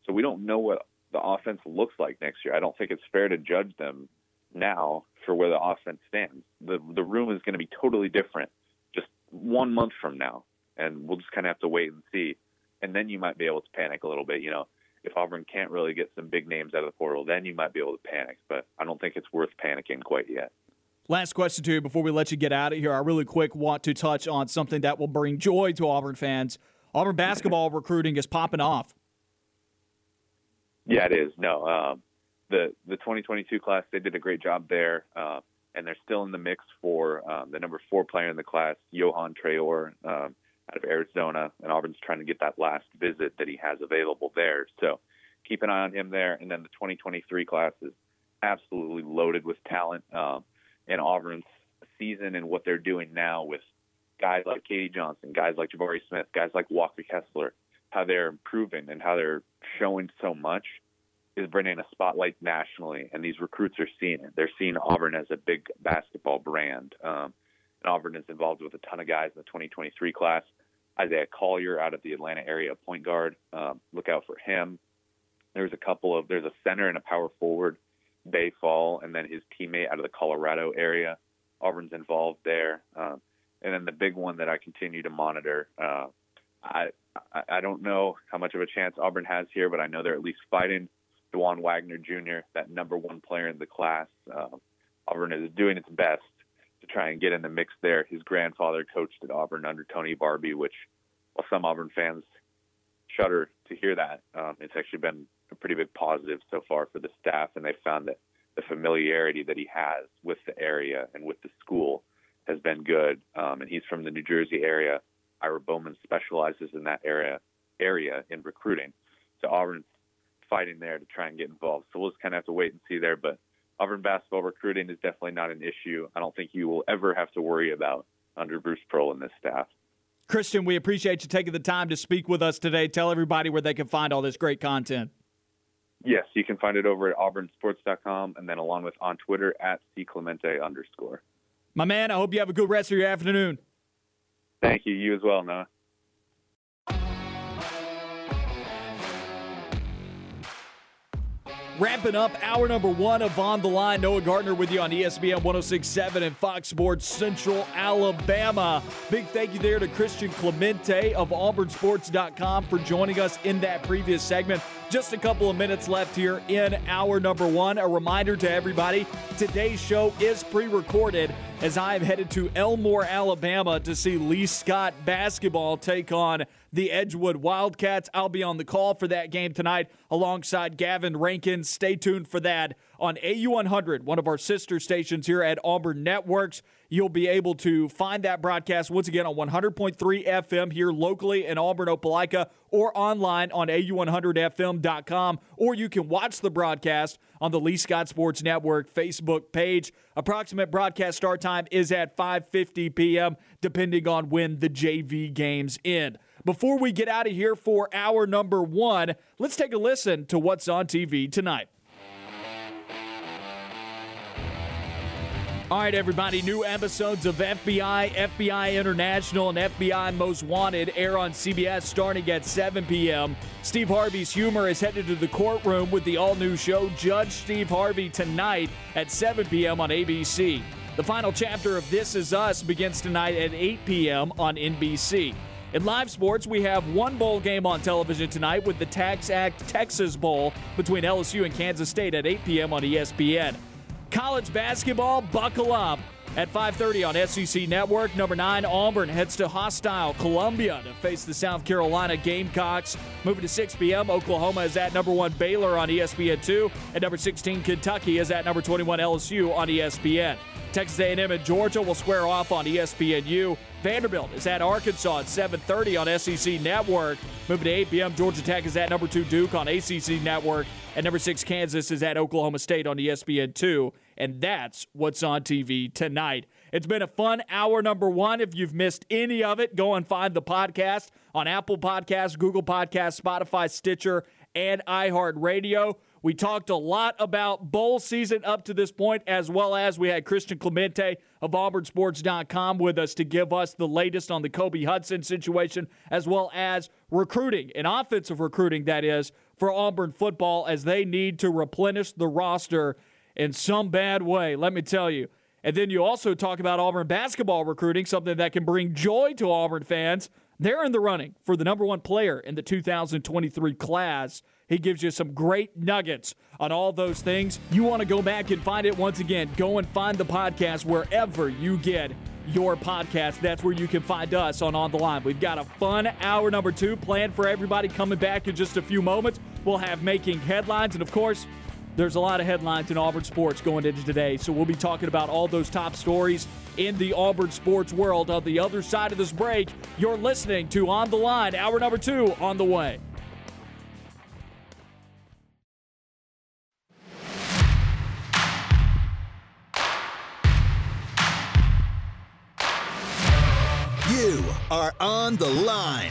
so we don't know what the offense looks like next year. I don't think it's fair to judge them now for where the offense stands. The the room is going to be totally different just one month from now, and we'll just kind of have to wait and see. And then you might be able to panic a little bit. You know, if Auburn can't really get some big names out of the portal, then you might be able to panic. But I don't think it's worth panicking quite yet. Last question to you before we let you get out of here. I really quick want to touch on something that will bring joy to Auburn fans. Auburn basketball [laughs] recruiting is popping off. Yeah, it is. No, um, the the 2022 class they did a great job there, uh, and they're still in the mix for um, the number four player in the class, Yohan Traore, um, out of Arizona, and Auburn's trying to get that last visit that he has available there. So keep an eye on him there. And then the 2023 class is absolutely loaded with talent. Um, and Auburn's season and what they're doing now with guys like KD Johnson, guys like Jabari Smith, guys like Walker Kessler, how they're improving and how they're showing so much is bringing a spotlight nationally, and these recruits are seeing it. They're seeing Auburn as a big basketball brand. Um, and Auburn is involved with a ton of guys in the 2023 class. Isaiah Collier out of the Atlanta area point guard. Um, look out for him. There's a couple of there's a center and a power forward, Baye Fall, and then his teammate out of the Colorado area. Auburn's involved there. Um, and then the big one that I continue to monitor. Uh, I I don't know how much of a chance Auburn has here, but I know they're at least fighting Dajuan Wagner Jr., that number one player in the class. Uh, Auburn is doing its best to try and get in the mix there. His grandfather coached at Auburn under Tony Barbee, which, while some Auburn fans shudder to hear that, um, it's actually been a pretty big positive so far for the staff, and they found that the familiarity that he has with the area and with the school has been good. Um, and he's from the New Jersey area. Ira Bowman specializes in that area area in recruiting. So Auburn's fighting there to try and get involved. So we'll just kind of have to wait and see there. But Auburn basketball recruiting is definitely not an issue. I don't think you will ever have to worry about under Bruce Pearl and this staff. Christian, we appreciate you taking the time to speak with us today. Tell everybody where they can find all this great content. Yes, you can find it over at auburnsports.com and then along with on Twitter at cclemente underscore. My man, I hope you have a good rest of your afternoon. Thank you. You as well, Noah. Wrapping up hour number one of On the Line. Noah Gardner with you on ESPN 1067 and Fox Sports Central Alabama. Big thank you there to Christian Clemente of AuburnSports.com for joining us in that previous segment. Just a couple of minutes left here in hour number one. A reminder to everybody today's show is pre recorded as I am headed to Elmore, Alabama to see Lee Scott basketball take on the Edgewood Wildcats. I'll be on the call for that game tonight alongside Gavin Rankin. Stay tuned for that on AU100, one of our sister stations here at Auburn Networks. You'll be able to find that broadcast once again on 100.3 FM here locally in Auburn, Opelika, or online on AU100FM.com. Or you can watch the broadcast on the Lee Scott Sports Network Facebook page. Approximate broadcast start time is at 5:50 p.m. depending on when the JV games end. Before we get out of here for hour number 1, let's take a listen to what's on TV tonight. All right, everybody, new episodes of FBI, FBI International, and FBI Most Wanted air on CBS starting at 7 p.m. Steve Harvey's humor is headed to the courtroom with the all new show Judge Steve Harvey tonight at 7 p.m. on ABC. The final chapter of This Is Us begins tonight at 8 p.m. on NBC. In live sports, we have one bowl game on television tonight with the TaxAct Texas Bowl between LSU and Kansas State at 8 p.m. on ESPN. College basketball, buckle up. At 5:30 on SEC Network, number 9 Auburn heads to hostile Columbia to face the South Carolina Gamecocks. Moving to 6 p.m., Oklahoma is at number 1 Baylor on ESPN2, and number 16 Kentucky is at number 21 LSU on ESPN. Texas A&M and Georgia will square off on ESPNU. Vanderbilt is at Arkansas at 7:30 on SEC Network. Moving to 8 p.m., Georgia Tech is at number 2 Duke on ACC Network, and number 6 Kansas is at Oklahoma State on ESPN2. And that's what's on TV tonight. It's been a fun hour number one. If you've missed any of it, go and find the podcast on Apple Podcasts, Google Podcasts, Spotify, Stitcher, and iHeartRadio. We talked a lot about bowl season up to this point, as well as we had Christian Clemente of AuburnSports.com with us to give us the latest on the Kobe Hudson situation, as well as recruiting and offensive recruiting, that is, for Auburn football as they need to replenish the roster in some bad way, let me tell you. And then you also talk about Auburn basketball recruiting, something that can bring joy to Auburn fans. They're in the running for the number one player in the 2023 class. He gives you some great nuggets on all those things. You want to go back and find it once again. Go and find the podcast wherever you get your podcast. That's where you can find us on On the Line. We've got a fun hour number two planned for everybody coming back in just a few moments. We'll have making headlines, and of course, there's a lot of headlines in Auburn sports going into today. So we'll be talking about all those top stories in the Auburn sports world. On the other side of this break, you're listening to On the Line, hour number two on the way. You are on the line.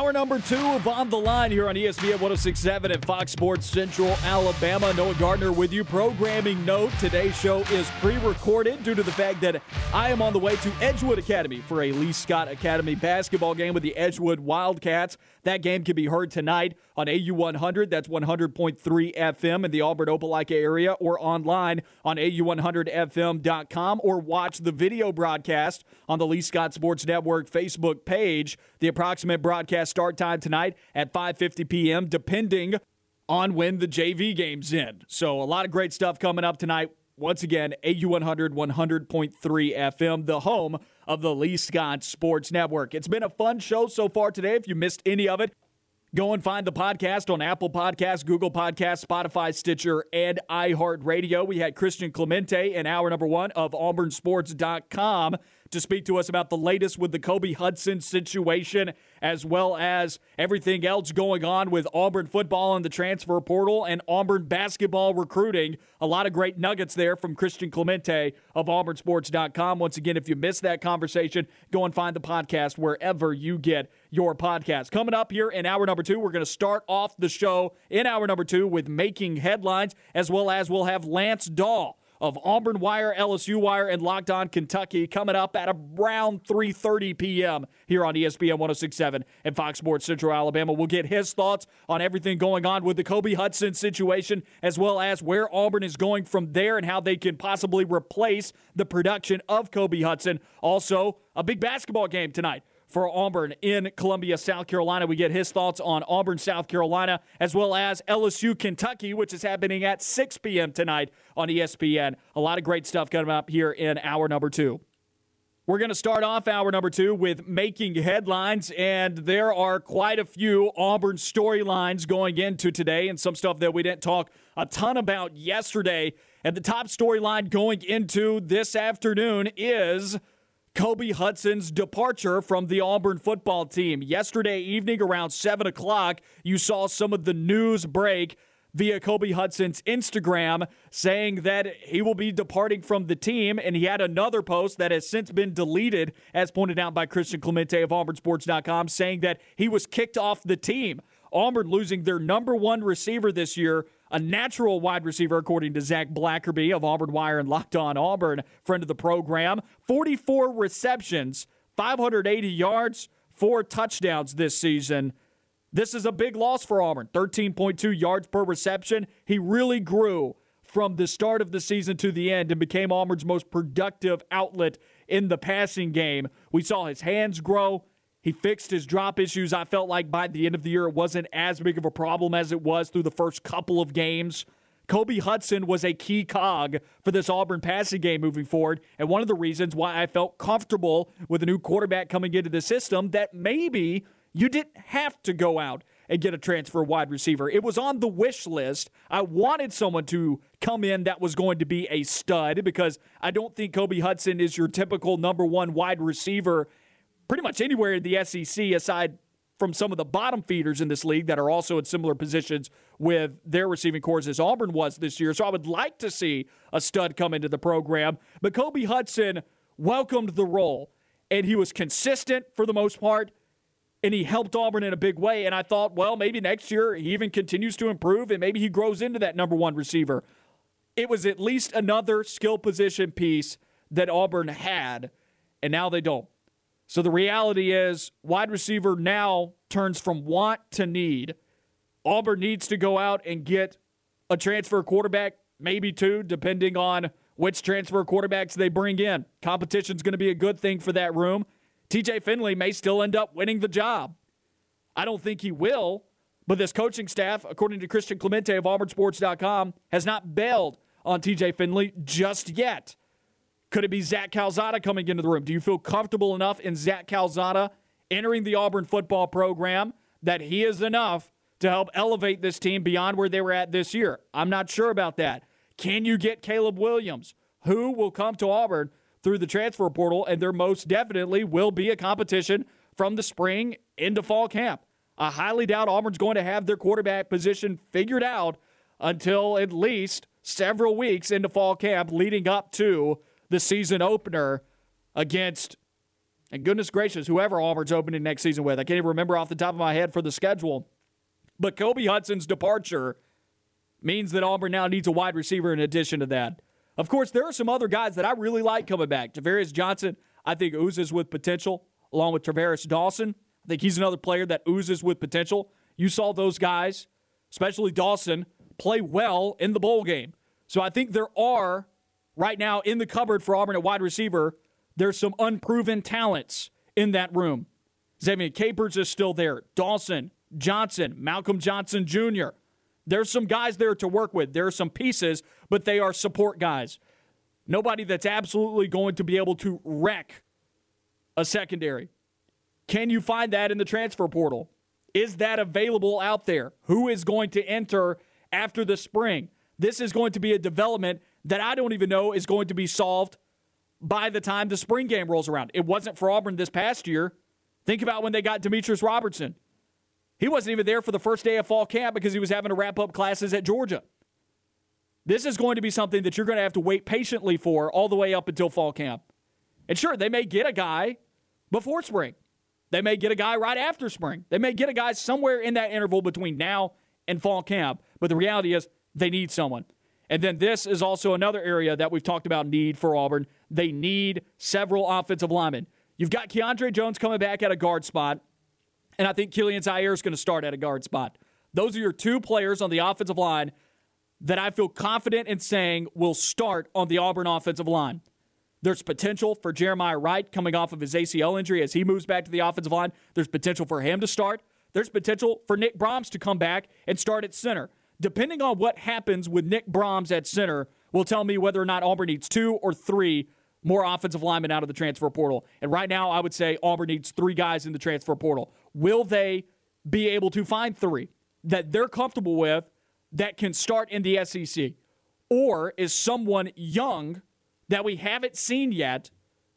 Hour number two of On the Line here on ESPN 1067 and Fox Sports Central Alabama. Noah Gardner with you. Programming note today's show is pre recorded due to the fact that I am on the way to Edgewood Academy for a Lee Scott Academy basketball game with the Edgewood Wildcats. That game can be heard tonight on AU 100. That's 100.3 FM in the Auburn Opelika area or online on AU100FM.com or watch the video broadcast on the Lee Scott Sports Network Facebook page. The approximate broadcast start time tonight at 5:50 p.m. depending on when the JV games end. So a lot of great stuff coming up tonight. Once again, AU100 100.3 FM, the home of the Lee Scott Sports Network. It's been a fun show so far today. If you missed any of it, Go and find the podcast on Apple Podcasts, Google Podcasts, Spotify, Stitcher, and iHeartRadio. We had Christian Clemente in hour number one of AuburnSports.com to speak to us about the latest with the Kobe Hudson situation, as well as everything else going on with Auburn football and the transfer portal and Auburn basketball recruiting. A lot of great nuggets there from Christian Clemente of AuburnSports.com. Once again, if you missed that conversation, go and find the podcast wherever you get your podcast. Coming up here in hour number two, we're going to start off the show in hour number two with making headlines, as well as we'll have Lance Dawe of Auburn Wire, LSU Wire, and Locked On Kentucky coming up at around 3:30 p.m. here on ESPN 106.7 and Fox Sports Central Alabama. We'll get his thoughts on everything going on with the Kobe Hudson situation, as well as where Auburn is going from there and how they can possibly replace the production of Kobe Hudson. Also, a big basketball game tonight for Auburn in Columbia, South Carolina. We get his thoughts on Auburn, South Carolina, as well as LSU, Kentucky, which is happening at 6 p.m. tonight on ESPN. A lot of great stuff coming up here in hour number two. We're going to start off hour number two with making headlines, and there are quite a few Auburn storylines going into today, and some stuff that we didn't talk a ton about yesterday. And the top storyline going into this afternoon is Kobe Hudson's departure from the Auburn football team. Yesterday evening around 7 o'clock, you saw some of the news break via Kobe Hudson's Instagram saying that he will be departing from the team. And he had another post that has since been deleted, as pointed out by Christian Clemente of AuburnSports.com, saying that he was kicked off the team. Auburn losing their number one receiver this year a natural wide receiver, according to Zach Blackerby of Auburn Wire and Locked On Auburn, friend of the program. 44 receptions, 580 yards, four touchdowns this season. This is a big loss for Auburn. 13.2 yards per reception. He really grew from the start of the season to the end and became Auburn's most productive outlet in the passing game. We saw his hands grow. He fixed his drop issues. I felt like by the end of the year, it wasn't as big of a problem as it was through the first couple of games. Kobe Hudson was a key cog for this Auburn passing game moving forward, and one of the reasons why I felt comfortable with a new quarterback coming into the system that maybe you didn't have to go out and get a transfer wide receiver. It was on the wish list. I wanted someone to come in that was going to be a stud because I don't think Kobe Hudson is your typical number one wide receiver pretty much anywhere in the SEC aside from some of the bottom feeders in this league that are also in similar positions with their receiving corps as Auburn was this year. So I would like to see a stud come into the program. But Kobe Hudson welcomed the role, and he was consistent for the most part, and he helped Auburn in a big way. And I thought, well, maybe next year he even continues to improve, and maybe he grows into that number one receiver. It was at least another skill position piece that Auburn had, and now they don't. So the reality is, wide receiver now turns from want to need. Auburn needs to go out and get a transfer quarterback, maybe two, depending on which transfer quarterbacks they bring in. Competition's going to be a good thing for that room. TJ Finley may still end up winning the job. I don't think he will, but this coaching staff, according to Christian Clemente of AuburnSports.com, has not bailed on TJ Finley just yet. Could it be Zach Calzada coming into the room? Do you feel comfortable enough in Zach Calzada entering the Auburn football program that he is enough to help elevate this team beyond where they were at this year? I'm not sure about that. Can you get Caleb Williams, who will come to Auburn through the transfer portal, and there most definitely will be a competition from the spring into fall camp? I highly doubt Auburn's going to have their quarterback position figured out until at least several weeks into fall camp leading up to the season opener against, and goodness gracious, whoever Auburn's opening next season with. I can't even remember off the top of my head for the schedule. But Kobe Hudson's departure means that Auburn now needs a wide receiver in addition to that. Of course, there are some other guys that I really like coming back. Javarius Johnson, I think, oozes with potential, along with Travaris Dawson. I think he's another player that oozes with potential. You saw those guys, especially Dawson, play well in the bowl game. So I think there are right now in the cupboard for Auburn at wide receiver, there's some unproven talents in that room. Zevian Capers is still there. Dawson, Johnson, Malcolm Johnson Jr. There's some guys there to work with. There are some pieces, but they are support guys. Nobody that's absolutely going to be able to wreck a secondary. Can you find that in the transfer portal? Is that available out there? Who is going to enter after the spring? This is going to be a development that I don't even know is going to be solved by the time the spring game rolls around. It wasn't for Auburn this past year. Think about when they got Demetrius Robertson. He wasn't even there for the first day of fall camp because he was having to wrap up classes at Georgia. This is going to be something that you're going to have to wait patiently for all the way up until fall camp. And sure, they may get a guy before spring. They may get a guy right after spring. They may get a guy somewhere in that interval between now and fall camp. But the reality is, they need someone. And then this is also another area that we've talked about need for Auburn. They need several offensive linemen. You've got Keiondre Jones coming back at a guard spot, and I think Kilian Zierer is going to start at a guard spot. Those are your two players on the offensive line that I feel confident in saying will start on the Auburn offensive line. There's potential for Jeremiah Wright coming off of his ACL injury as he moves back to the offensive line. There's potential for him to start. There's potential for Nick Brahms to come back and start at center depending on what happens with Nick Brahms at center, will tell me whether or not Auburn needs two or three more offensive linemen out of the transfer portal. And right now, I would say Auburn needs three guys in the transfer portal. Will they be able to find three that they're comfortable with that can start in the SEC? Or is someone young that we haven't seen yet?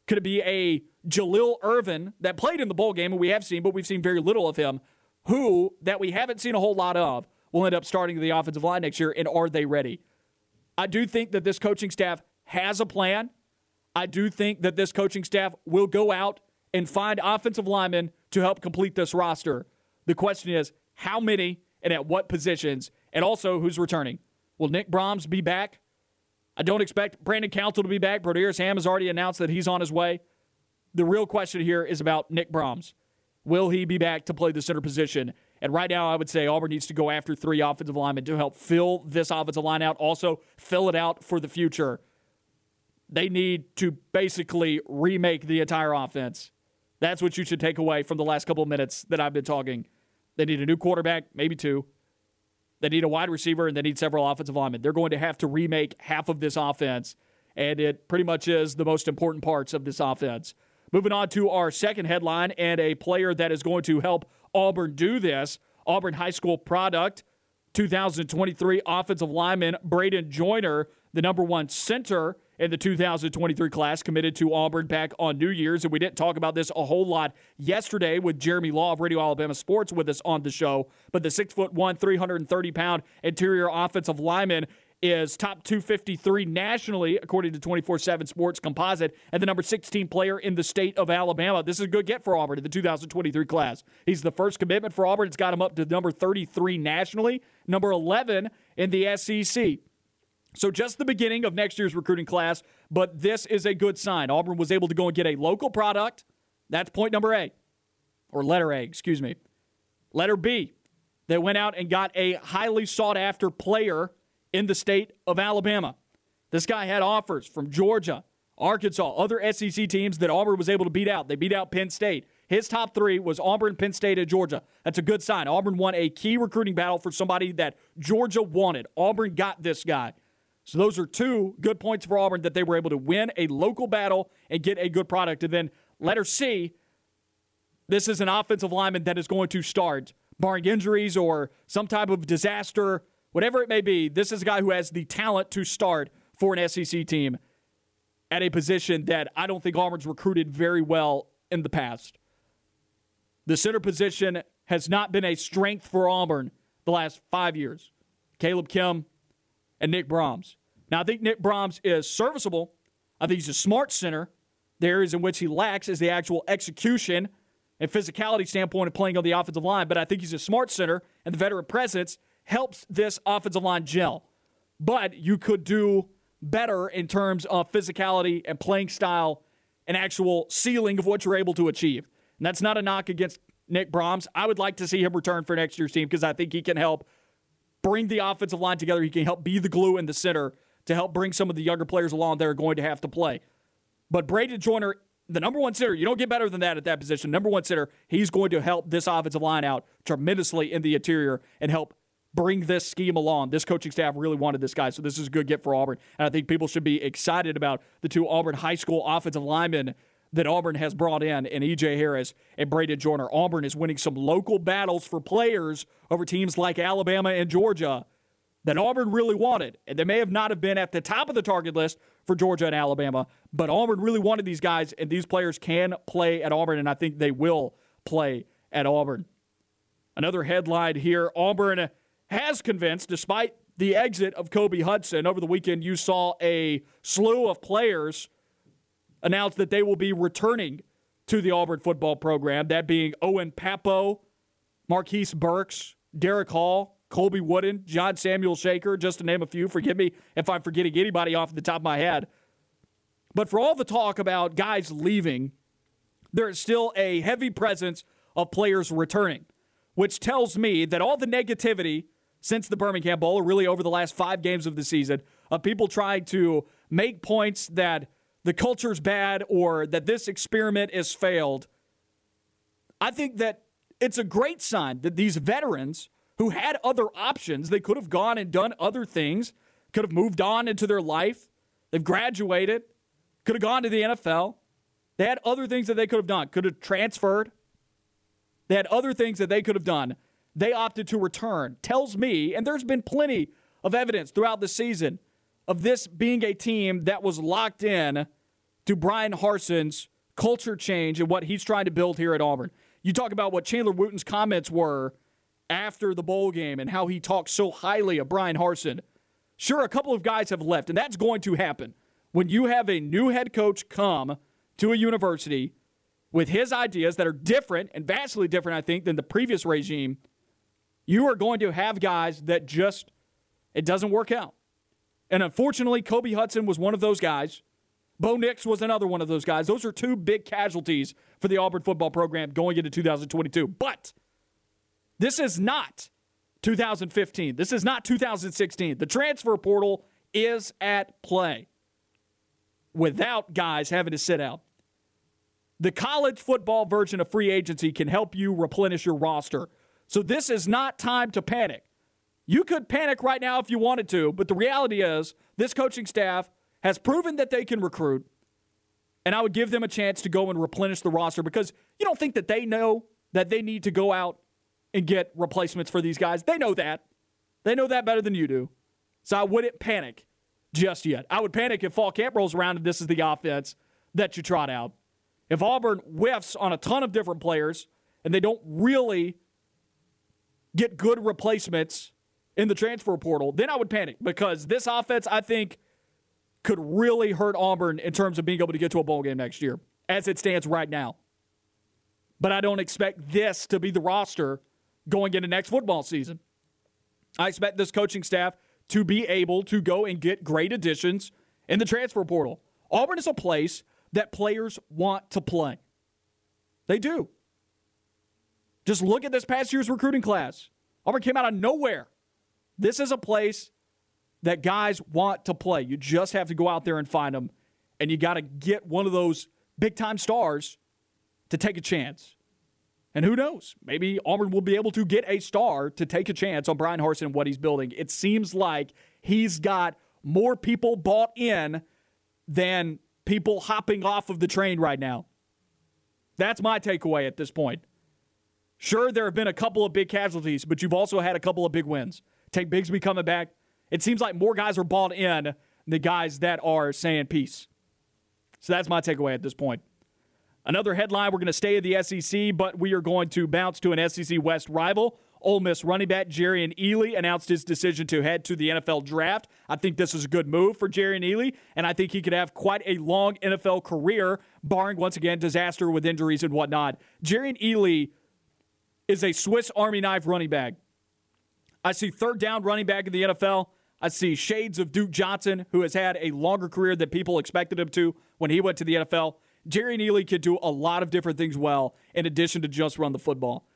Could it be a Jalil Irvin that played in the bowl game and we have seen, but we've seen very little of him, who that we haven't seen a whole lot of, will end up starting the offensive line next year, and are they ready? I do think that this coaching staff has a plan. I do think that this coaching staff will go out and find offensive linemen to help complete this roster. The question is, how many and at what positions, and also who's returning? Will Nick Brahms be back? I don't expect Brandon Council to be back. Brodarius Hamm has already announced that he's on his way. The real question here is about Nick Brahms. Will he be back to play the center position? And right now, I would say Auburn needs to go after three offensive linemen to help fill this offensive line out, also fill it out for the future. They need to basically remake the entire offense. That's what you should take away from the last couple of minutes that I've been talking. They need a new quarterback, maybe two. They need a wide receiver, and they need several offensive linemen. They're going to have to remake half of this offense, and it pretty much is the most important parts of this offense. Moving on to our second headline and a player that is going to help Auburn do this. Auburn High School product. 2023 offensive lineman Bradyn Joiner, the number one center in the 2023 class, committed to Auburn back on New Year's. And we didn't talk about this a whole lot yesterday with Jeremy Law of Radio Alabama Sports with us on the show. But the six foot one, 330 pound interior offensive lineman is top 253 nationally, according to 24 7 Sports Composite, and the number 16 player in the state of Alabama. This is a good get for Auburn in the 2023 class. He's the first commitment for Auburn. It's got him up to number 33 nationally, number 11 in the SEC. So just the beginning of next year's recruiting class, but this is a good sign. Auburn was able to go and get a local product. That's point number A, or letter A, excuse me. Letter B, they went out and got a highly sought after player in the state of Alabama. This guy had offers from Georgia, Arkansas, other SEC teams that Auburn was able to beat out. They beat out Penn State. His top three was Auburn, Penn State, and Georgia. That's a good sign. Auburn won a key recruiting battle for somebody that Georgia wanted. Auburn got this guy. So those are two good points for Auburn that they were able to win a local battle and get a good product. And then letter C, this is an offensive lineman that is going to start, barring injuries or some type of disaster whatever it may be, this is a guy who has the talent to start for an SEC team at a position that I don't think Auburn's recruited very well in the past. The center position has not been a strength for Auburn the last five years. Kaleb Kim and Nick Brahms. Now, I think Nick Brahms is serviceable. I think he's a smart center. The areas in which he lacks is the actual execution and physicality standpoint of playing on the offensive line, but I think he's a smart center, and the veteran presence helps this offensive line gel. But you could do better in terms of physicality and playing style and actual ceiling of what you're able to achieve. And that's not a knock against Nick Brahms. I would like to see him return for next year's team because I think he can help bring the offensive line together. He can help be the glue in the center to help bring some of the younger players along that are going to have to play. But Bradyn Joiner, the number one center, you don't get better than that at that position. Number one center, he's going to help this offensive line out tremendously in the interior and help bring this scheme along. This coaching staff really wanted this guy, so this is a good get for Auburn. And I think people should be excited about the two Auburn high school offensive linemen that Auburn has brought in, and E.J. Harris and Bradyn Joiner. Auburn is winning some local battles for players over teams like Alabama and Georgia that Auburn really wanted. And they may have not have been at the top of the target list for Georgia and Alabama, but Auburn really wanted these guys, and these players can play at Auburn, and I think they will play at Auburn. Another headline here Auburn has convinced, despite the exit of Kobe Hudson over the weekend, you saw a slew of players announce that they will be returning to the Auburn football program. That being Owen Pappoe, Marquise Burks, Derek Hall, Colby Wooden, John Samuel Shenker, just to name a few. Forgive me if I'm forgetting anybody off the top of my head. But for all the talk about guys leaving, there is still a heavy presence of players returning, which tells me that all the negativity since the Birmingham Bowl, or really over the last five games of the season, of people trying to make points that the culture's bad or that this experiment is failed. I think that it's a great sign that these veterans who had other options, they could have gone and done other things, could have moved on into their life, they've graduated, could have gone to the NFL. They had other things that they could have done, could have transferred. They had other things that they could have done they opted to return tells me, and there's been plenty of evidence throughout the season of this being a team that was locked in to Brian Harsin's culture change and what he's trying to build here at Auburn. You talk about what Chandler Wooten's comments were after the bowl game and how he talked so highly of Brian Harson. Sure, a couple of guys have left, and that's going to happen. When you have a new head coach come to a university with his ideas that are different and vastly different, I think, than the previous regime – you are going to have guys that just, it doesn't work out. And unfortunately, Kobe Hudson was one of those guys. Bo Nix was another one of those guys. Those are two big casualties for the Auburn football program going into 2022. But this is not 2015. This is not 2016. The transfer portal is at play without guys having to sit out. The college football version of free agency can help you replenish your roster so this is not time to panic. You could panic right now if you wanted to, but the reality is this coaching staff has proven that they can recruit, and I would give them a chance to go and replenish the roster because you don't think that they know that they need to go out and get replacements for these guys. They know that. They know that better than you do. So I wouldn't panic just yet. I would panic if fall camp rolls around and this is the offense that you trot out. If Auburn whiffs on a ton of different players and they don't really get good replacements in the transfer portal, then I would panic because this offense, I think, could really hurt Auburn in terms of being able to get to a bowl game next year as it stands right now. But I don't expect this to be the roster going into next football season. I expect this coaching staff to be able to go and get great additions in the transfer portal. Auburn is a place that players want to play. They do. Just look at this past year's recruiting class. Auburn came out of nowhere. This is a place that guys want to play. You just have to go out there and find them, and you got to get one of those big time stars to take a chance. And who knows? Maybe Auburn will be able to get a star to take a chance on Brian Harsin and what he's building. It seems like he's got more people bought in than people hopping off of the train right now. That's my takeaway at this point. Sure, there have been a couple of big casualties, but you've also had a couple of big wins. Tank Bigsby coming back. It seems like more guys are bought in than the guys that are saying peace. So that's my takeaway at this point. Another headline we're going to stay in the SEC, but we are going to bounce to an SEC West rival. Ole Miss running back Jerrion Ealy announced his decision to head to the NFL draft. I think this is a good move for Jerrion Ealy, and I think he could have quite a long NFL career, barring once again disaster with injuries and whatnot. Jerrion Ealy is a Swiss Army knife running back. I see third down running back in the NFL. I see shades of Duke Johnson, who has had a longer career than people expected him to when he went to the NFL. Jerrion Ealy can do a lot of different things well in addition to just run the football.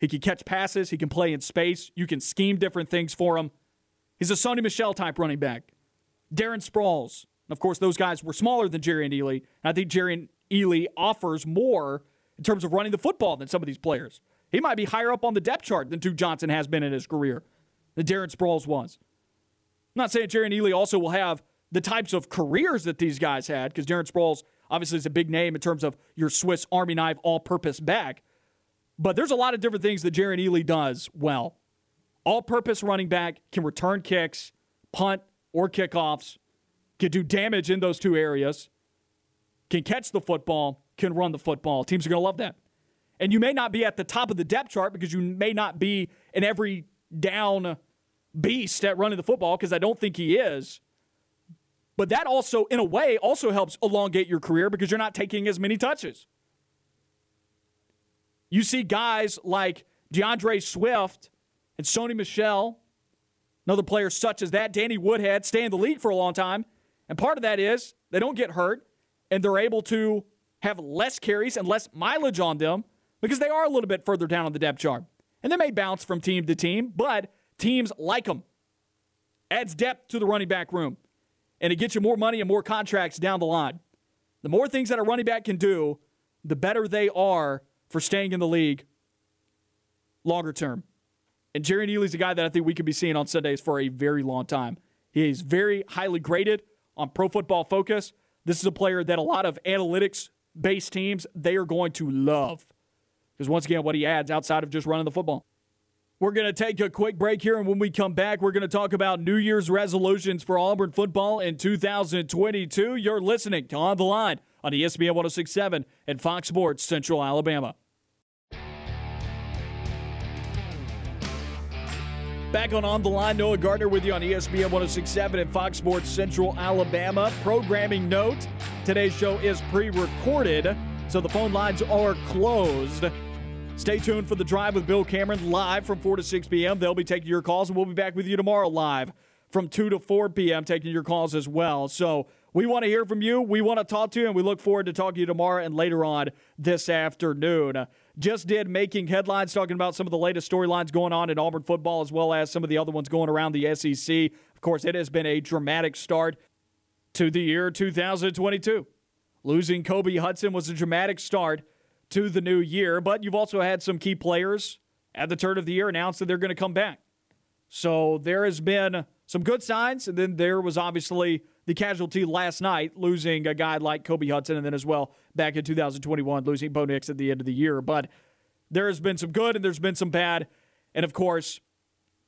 He can catch passes, he can play in space, you can scheme different things for him. He's a Sony Michel type running back. Darren Sproles. Of course, those guys were smaller than Jerrion Ealy. And I think Jerrion Ealy offers more in terms of running the football than some of these players. He might be higher up on the depth chart than Duke Johnson has been in his career, than Darren Sproles was. I'm not saying Jerrion Ealy also will have the types of careers that these guys had, because Darren Sproles obviously is a big name in terms of your Swiss Army knife all purpose back. But there's a lot of different things that Jerrion Ealy does well. All purpose running back can return kicks, punt, or kickoffs, can do damage in those two areas, can catch the football, can run the football. Teams are going to love that. And you may not be at the top of the depth chart because you may not be an every down beast at running the football because I don't think he is. But that also, in a way, also helps elongate your career because you're not taking as many touches. You see guys like D'Andre Swift and Sony Michel, another player such as that, Danny Woodhead, stay in the league for a long time. And part of that is they don't get hurt and they're able to have less carries and less mileage on them because they are a little bit further down on the depth chart. And they may bounce from team to team, but teams like them. Adds depth to the running back room and it gets you more money and more contracts down the line. The more things that a running back can do, the better they are for staying in the league longer term. And Jerrion Ealy's a guy that I think we could be seeing on Sundays for a very long time. He is very highly graded on Pro Football Focus. This is a player that a lot of analytics based teams they are going to love. Because once again, what he adds outside of just running the football. We're going to take a quick break here, and when we come back, we're going to talk about New Year's resolutions for Auburn football in 2022. You're listening to On the Line on ESPN 1067 and Fox Sports Central Alabama. Back on On the Line, Noah Gardner with you on ESPN 1067 and Fox Sports Central Alabama. Programming note today's show is pre recorded, so the phone lines are closed. Stay tuned for the drive with Bill Cameron live from 4 to 6 p.m. They'll be taking your calls, and we'll be back with you tomorrow live from 2 to 4 p.m. taking your calls as well. So we want to hear from you. We want to talk to you, and we look forward to talking to you tomorrow and later on this afternoon. Just did making headlines talking about some of the latest storylines going on in Auburn football as well as some of the other ones going around the SEC. Of course, it has been a dramatic start to the year 2022. Losing Kobe Hudson was a dramatic start to the new year. But you've also had some key players at the turn of the year announce that they're going to come back. So there has been some good signs, and then there was obviously the casualty last night, losing a guy like Kobe Hudson, and then as well back in 2021, losing Bo Nix at the end of the year. But There has been some good and there's been some bad. And of course,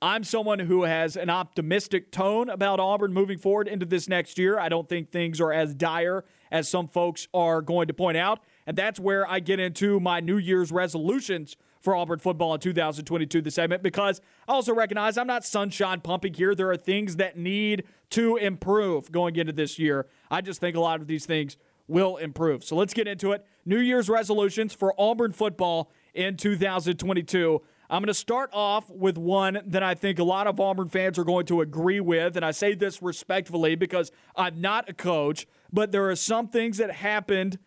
I'm someone who has an optimistic tone about Auburn moving forward into this next year. I don't think things are as dire as some folks are going to point out. And that's where I get into my New Year's resolutions for Auburn football in 2022, the segment, because I also recognize I'm not sunshine pumping here. There are things that need to improve going into this year. I just think a lot of these things will improve. So let's get into it. New Year's resolutions for Auburn football in 2022. I'm going to start off with one that I think a lot of Auburn fans are going to agree with. And I say this respectfully because I'm not a coach, but there are some things that happened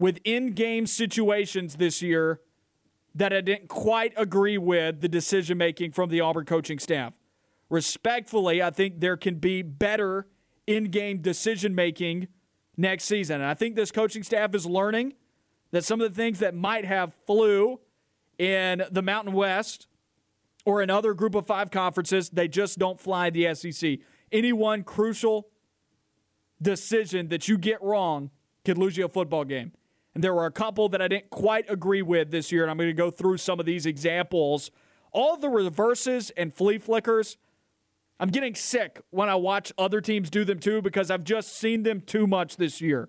with in game situations this year that I didn't quite agree with the decision making from the Auburn coaching staff. Respectfully, I think there can be better in game decision making next season. And I think this coaching staff is learning that some of the things that might have flew in the Mountain West or in other group of five conferences, they just don't fly the SEC. Any one crucial decision that you get wrong could lose you a football game. And there were a couple that I didn't quite agree with this year, and I'm going to go through some of these examples. All the reverses and flea flickers, I'm getting sick when I watch other teams do them too because I've just seen them too much this year.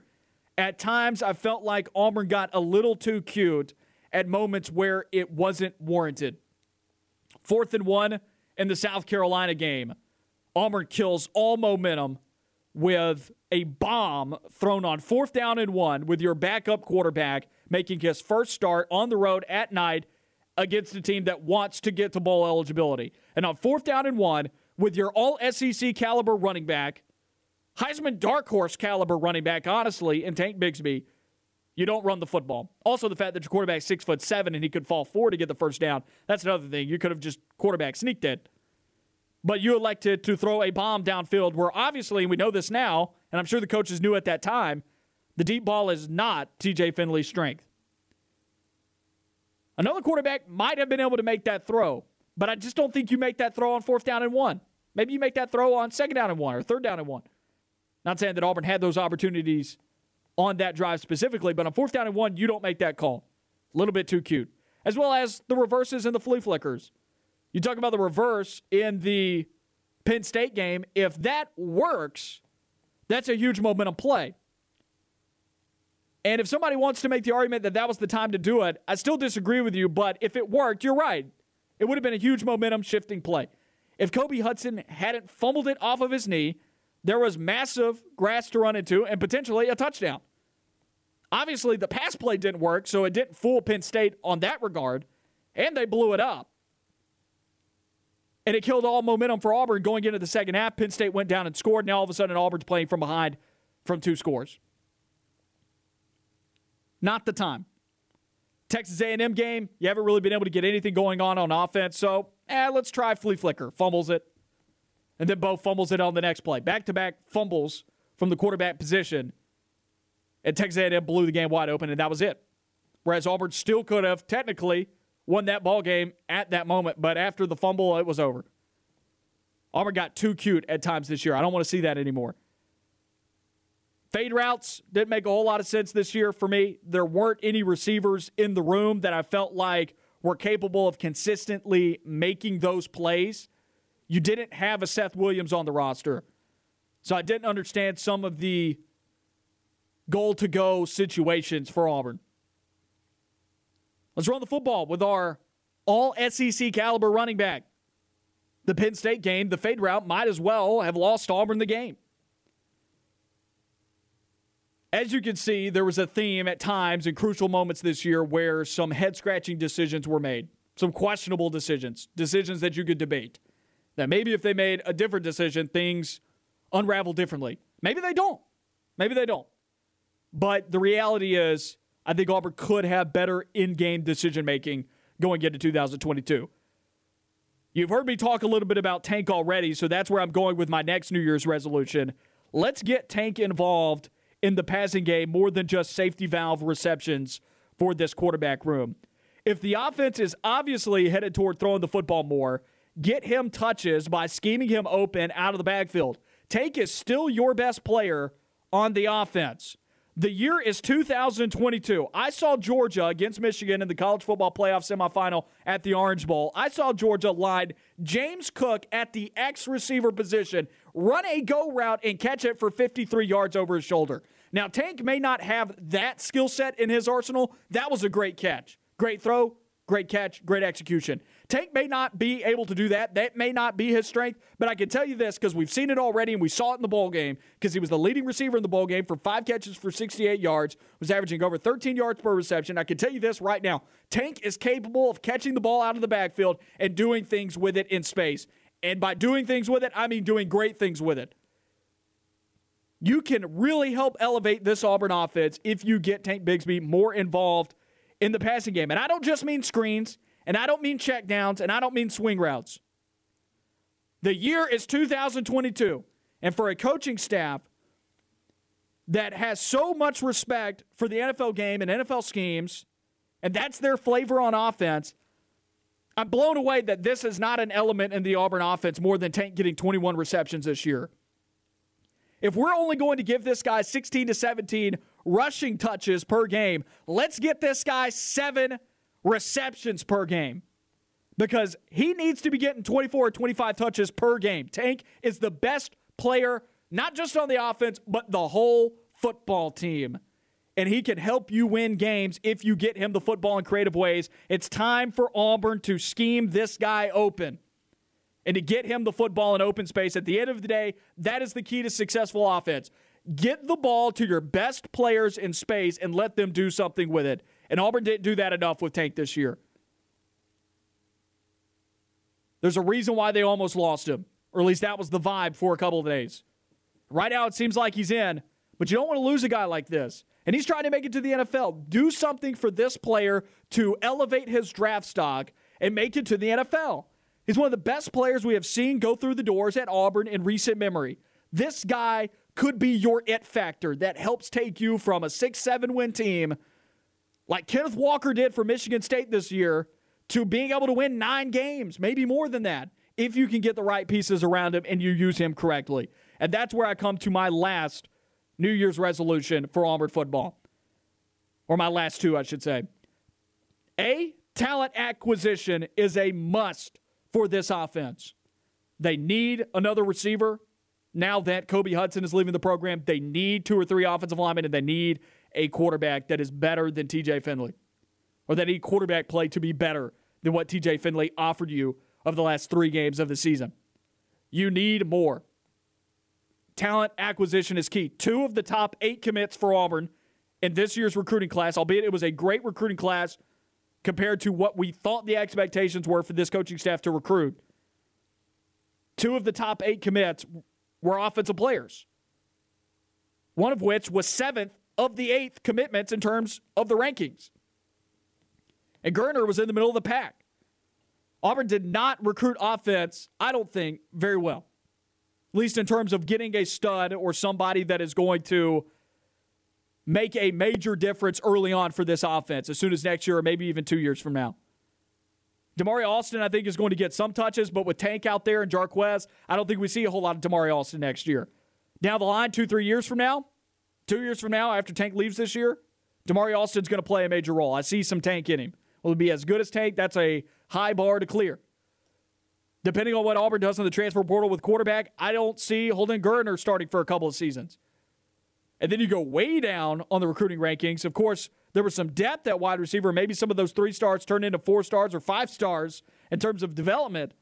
At times, I felt like Auburn got a little too cute at moments where it wasn't warranted. Fourth and one in the South Carolina game. Auburn kills all momentum with a bomb thrown on fourth down and one with your backup quarterback making his first start on the road at night against a team that wants to get to bowl eligibility. And on fourth down and one with your all SEC caliber running back, Heisman dark horse caliber running back, honestly, and Tank Bigsby you don't run the football. Also, the fact that your quarterback's six foot seven and he could fall forward to get the first down. That's another thing. You could have just quarterback sneaked it. But you elected to throw a bomb downfield where obviously, we know this now, and I'm sure the coaches knew at that time, the deep ball is not TJ Finley's strength. Another quarterback might have been able to make that throw, but I just don't think you make that throw on fourth down and one. Maybe you make that throw on second down and one or third down and one. Not saying that Auburn had those opportunities on that drive specifically, but on fourth down and one, you don't make that call. A little bit too cute. As well as the reverses and the flea flickers. You talk about the reverse in the Penn State game. If that works, that's a huge momentum play. And if somebody wants to make the argument that that was the time to do it, I still disagree with you. But if it worked, you're right. It would have been a huge momentum shifting play. If Kobe Hudson hadn't fumbled it off of his knee, there was massive grass to run into and potentially a touchdown. Obviously, the pass play didn't work, so it didn't fool Penn State on that regard, and they blew it up. And it killed all momentum for Auburn going into the second half. Penn State went down and scored. Now all of a sudden, Auburn's playing from behind from two scores. Not the time. Texas A&M game, you haven't really been able to get anything going on on offense, so eh, let's try flea flicker. Fumbles it, and then Bo fumbles it on the next play. Back-to-back fumbles from the quarterback position and Texas A&M blew the game wide open, and that was it. Whereas Auburn still could have technically won that ball game at that moment, but after the fumble, it was over. Auburn got too cute at times this year. I don't want to see that anymore. Fade routes didn't make a whole lot of sense this year for me. There weren't any receivers in the room that I felt like were capable of consistently making those plays. You didn't have a Seth Williams on the roster. So I didn't understand some of the goal to go situations for Auburn. Let's run the football with our all SEC caliber running back. The Penn State game, the fade route might as well have lost Auburn the game. As you can see, there was a theme at times in crucial moments this year where some head scratching decisions were made, some questionable decisions, decisions that you could debate. That maybe if they made a different decision, things unravel differently. Maybe they don't. Maybe they don't. But the reality is, I think Auburn could have better in game decision making going into 2022. You've heard me talk a little bit about Tank already, so that's where I'm going with my next New Year's resolution. Let's get Tank involved in the passing game more than just safety valve receptions for this quarterback room. If the offense is obviously headed toward throwing the football more, get him touches by scheming him open out of the backfield. Tank is still your best player on the offense. The year is 2022. I saw Georgia against Michigan in the college football playoff semifinal at the Orange Bowl. I saw Georgia line James Cook at the X receiver position, run a go route, and catch it for 53 yards over his shoulder. Now, Tank may not have that skill set in his arsenal. That was a great catch. Great throw, great catch, great execution. Tank may not be able to do that. That may not be his strength, but I can tell you this because we've seen it already and we saw it in the bowl game because he was the leading receiver in the bowl game for five catches for 68 yards, was averaging over 13 yards per reception. I can tell you this right now Tank is capable of catching the ball out of the backfield and doing things with it in space. And by doing things with it, I mean doing great things with it. You can really help elevate this Auburn offense if you get Tank Bigsby more involved in the passing game. And I don't just mean screens. And I don't mean check downs, and I don't mean swing routes. The year is 2022. And for a coaching staff that has so much respect for the NFL game and NFL schemes, and that's their flavor on offense, I'm blown away that this is not an element in the Auburn offense more than Tank getting 21 receptions this year. If we're only going to give this guy 16 to 17 rushing touches per game, let's get this guy seven receptions per game because he needs to be getting 24 or 25 touches per game. Tank is the best player, not just on the offense, but the whole football team. And he can help you win games if you get him the football in creative ways. It's time for Auburn to scheme this guy open and to get him the football in open space. At the end of the day, that is the key to successful offense. Get the ball to your best players in space and let them do something with it. And Auburn didn't do that enough with Tank this year. There's a reason why they almost lost him, or at least that was the vibe for a couple of days. Right now, it seems like he's in, but you don't want to lose a guy like this. And he's trying to make it to the NFL. Do something for this player to elevate his draft stock and make it to the NFL. He's one of the best players we have seen go through the doors at Auburn in recent memory. This guy could be your it factor that helps take you from a 6 7 win team like Kenneth Walker did for Michigan State this year, to being able to win nine games, maybe more than that, if you can get the right pieces around him and you use him correctly. And that's where I come to my last New Year's resolution for Auburn football, or my last two, I should say. A, talent acquisition is a must for this offense. They need another receiver. Now that Kobe Hudson is leaving the program, they need two or three offensive linemen and they need a quarterback that is better than TJ Finley, or that any quarterback play to be better than what TJ Finley offered you of the last three games of the season. You need more. Talent acquisition is key. Two of the top eight commits for Auburn in this year's recruiting class, albeit it was a great recruiting class compared to what we thought the expectations were for this coaching staff to recruit. Two of the top eight commits were offensive players, one of which was seventh of the eighth commitments in terms of the rankings. And Geriner was in the middle of the pack. Auburn did not recruit offense, I don't think, very well. At least in terms of getting a stud or somebody that is going to make a major difference early on for this offense as soon as next year or maybe even two years from now. Damari Alston, I think, is going to get some touches, but with Tank out there and Jarquez, I don't think we see a whole lot of Damari Alston next year. Down the line, two, three years from now, Two years from now, after Tank leaves this year, Damari Alston's going to play a major role. I see some Tank in him. Will it be as good as Tank? That's a high bar to clear. Depending on what Auburn does in the transfer portal with quarterback, I don't see Holden Geriner starting for a couple of seasons. And then you go way down on the recruiting rankings. Of course, there was some depth at wide receiver. Maybe some of those three stars turned into four stars or five stars in terms of development.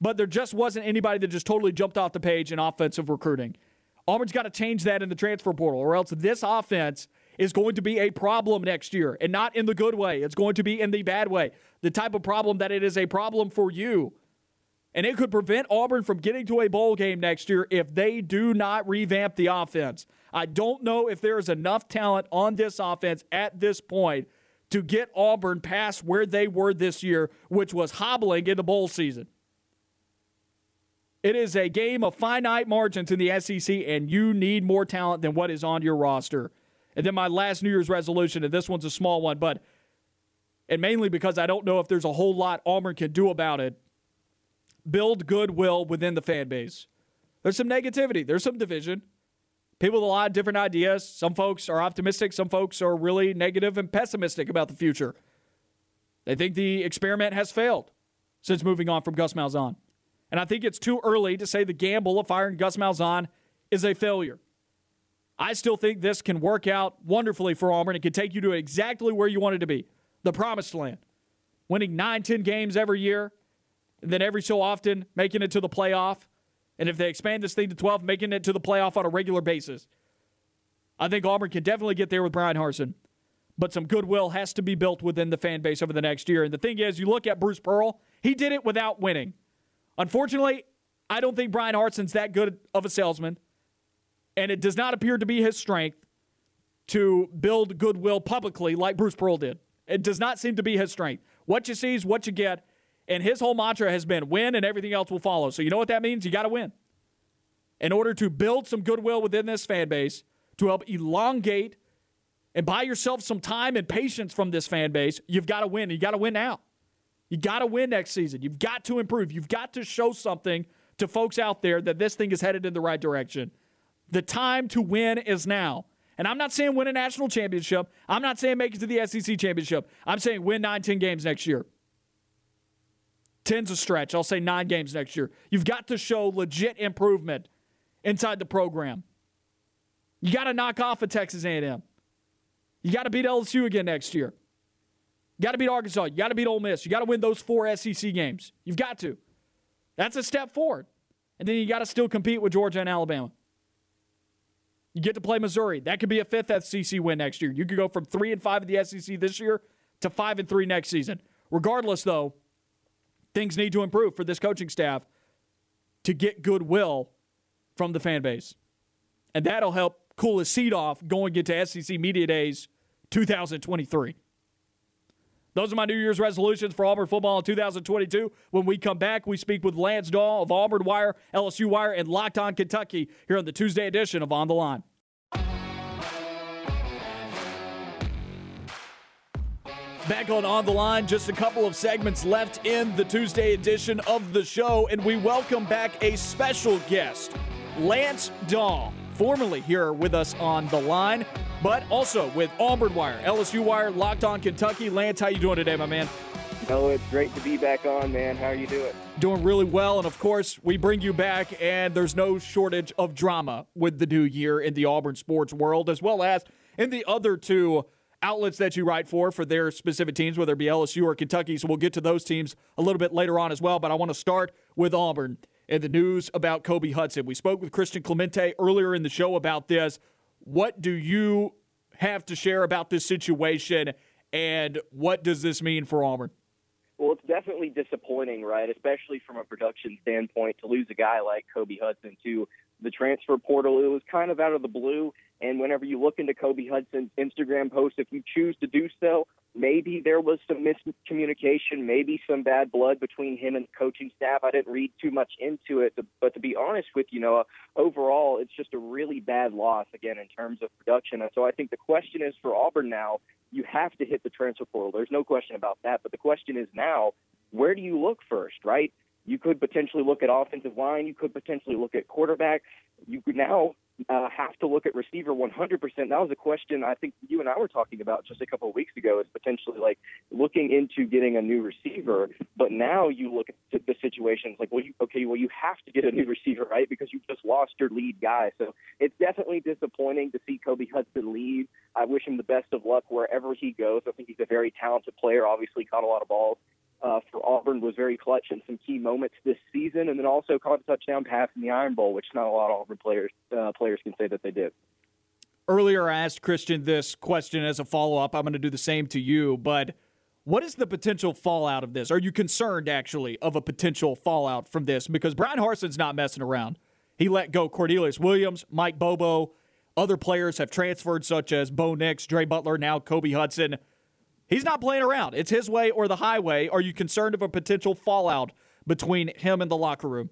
But there just wasn't anybody that just totally jumped off the page in offensive recruiting. Auburn's got to change that in the transfer portal, or else this offense is going to be a problem next year, and not in the good way. It's going to be in the bad way. The type of problem that it is a problem for you. And it could prevent Auburn from getting to a bowl game next year if they do not revamp the offense. I don't know if there is enough talent on this offense at this point to get Auburn past where they were this year, which was hobbling in the bowl season. It is a game of finite margins in the SEC, and you need more talent than what is on your roster. And then my last New Year's resolution, and this one's a small one, but and mainly because I don't know if there's a whole lot Auburn can do about it. Build goodwill within the fan base. There's some negativity. There's some division. people with a lot of different ideas. Some folks are optimistic, some folks are really negative and pessimistic about the future. They think the experiment has failed since moving on from Gus Malzahn. And I think it's too early to say the gamble of firing Gus Malzahn is a failure. I still think this can work out wonderfully for Auburn. It can take you to exactly where you wanted to be the promised land. Winning nine, 10 games every year, and then every so often making it to the playoff and if they expand this thing to 12, making it to the playoff on a regular basis, I think Auburn can definitely get there with Brian Harsin. But some goodwill has to be built within the fan base over the next year. And the thing is, you look at Bruce Pearl, he did it without winning. Unfortunately, I don't think Brian Harsin's that good of a salesman. And it does not appear to be his strength to build goodwill publicly like Bruce Pearl did. It does not seem to be his strength. What you see is what you get. And his whole mantra has been win and everything else will follow. So you know what that means? You got to win. In order to build some goodwill within this fan base, to help elongate and buy yourself some time and patience from this fan base, you've got to win. You got to win now. You got to win next season. You've got to improve. You've got to show something to folks out there that this thing is headed in the right direction. The time to win is now. And I'm not saying win a national championship. I'm not saying make it to the SEC championship. I'm saying win nine, 10 games next year. Ten's a stretch. I'll say nine games next year. You've got to show legit improvement inside the program. You got to knock off a Texas A&M. You got to beat LSU again next year. You got to beat Arkansas. You got to beat Ole Miss. You got to win those four SEC games. You've got to. That's a step forward. And then you got to still compete with Georgia and Alabama. You get to play Missouri. That could be a fifth SEC win next year. You could go from three and five in the SEC this year to five and three next season. Regardless, though, things need to improve for this coaching staff to get goodwill from the fan base. And that'll help cool his seat off going into SEC Media Days 2023. Those are my New Year's resolutions for Auburn football in 2022. When we come back, we speak with Lance Dawe of Auburn Wire, LSU Wire, and Locked On Kentucky here on the Tuesday edition of On the Line. Back on On the Line, just a couple of segments left in the Tuesday edition of the show, and we welcome back a special guest, Lance Dawe, formerly here with us on the line, but also with Auburn Wire, LSU Wire, Locked On Kentucky. Lance, how you doing today, my man? Oh, it's great to be back on, man. How are you doing? Doing really well, and of course, we bring you back, and there's no shortage of drama with the new year in the Auburn sports world, as well as in the other two outlets that you write for for their specific teams, whether it be LSU or Kentucky. So we'll get to those teams a little bit later on as well. But I want to start with Auburn and the news about Kobe Hudson. We spoke with Christian Clemente earlier in the show about this. What do you have to share about this situation, and what does this mean for Auburn? Well, it's definitely disappointing, right? Especially from a production standpoint, to lose a guy like Kobe Hudson to the transfer portal. It was kind of out of the blue. And whenever you look into Kobe Hudson's Instagram post, if you choose to do so, maybe there was some miscommunication, maybe some bad blood between him and the coaching staff. I didn't read too much into it, but to be honest with you, Noah, overall, it's just a really bad loss again in terms of production. And so I think the question is for Auburn now, you have to hit the transfer portal. There's no question about that. But the question is now, where do you look first, right? You could potentially look at offensive line. You could potentially look at quarterback. You could now uh, have to look at receiver 100%. That was a question I think you and I were talking about just a couple of weeks ago. Is potentially like looking into getting a new receiver. But now you look at the situations like, well, you, okay, well, you have to get a new receiver, right? Because you just lost your lead guy. So it's definitely disappointing to see Kobe Hudson leave. I wish him the best of luck wherever he goes. I think he's a very talented player. Obviously, caught a lot of balls uh, for Auburn was very clutch in some key moments this season, and then also caught a touchdown pass in the Iron Bowl, which not a lot of Auburn players uh, players can say that they did. Earlier, I asked Christian this question as a follow up. I'm going to do the same to you, but what is the potential fallout of this? Are you concerned actually of a potential fallout from this? Because Brian Harsin's not messing around. He let go Cornelius Williams, Mike Bobo. Other players have transferred, such as Bo Nix, Dre Butler, now Kobe Hudson. He's not playing around. It's his way or the highway. Are you concerned of a potential fallout between him and the locker room?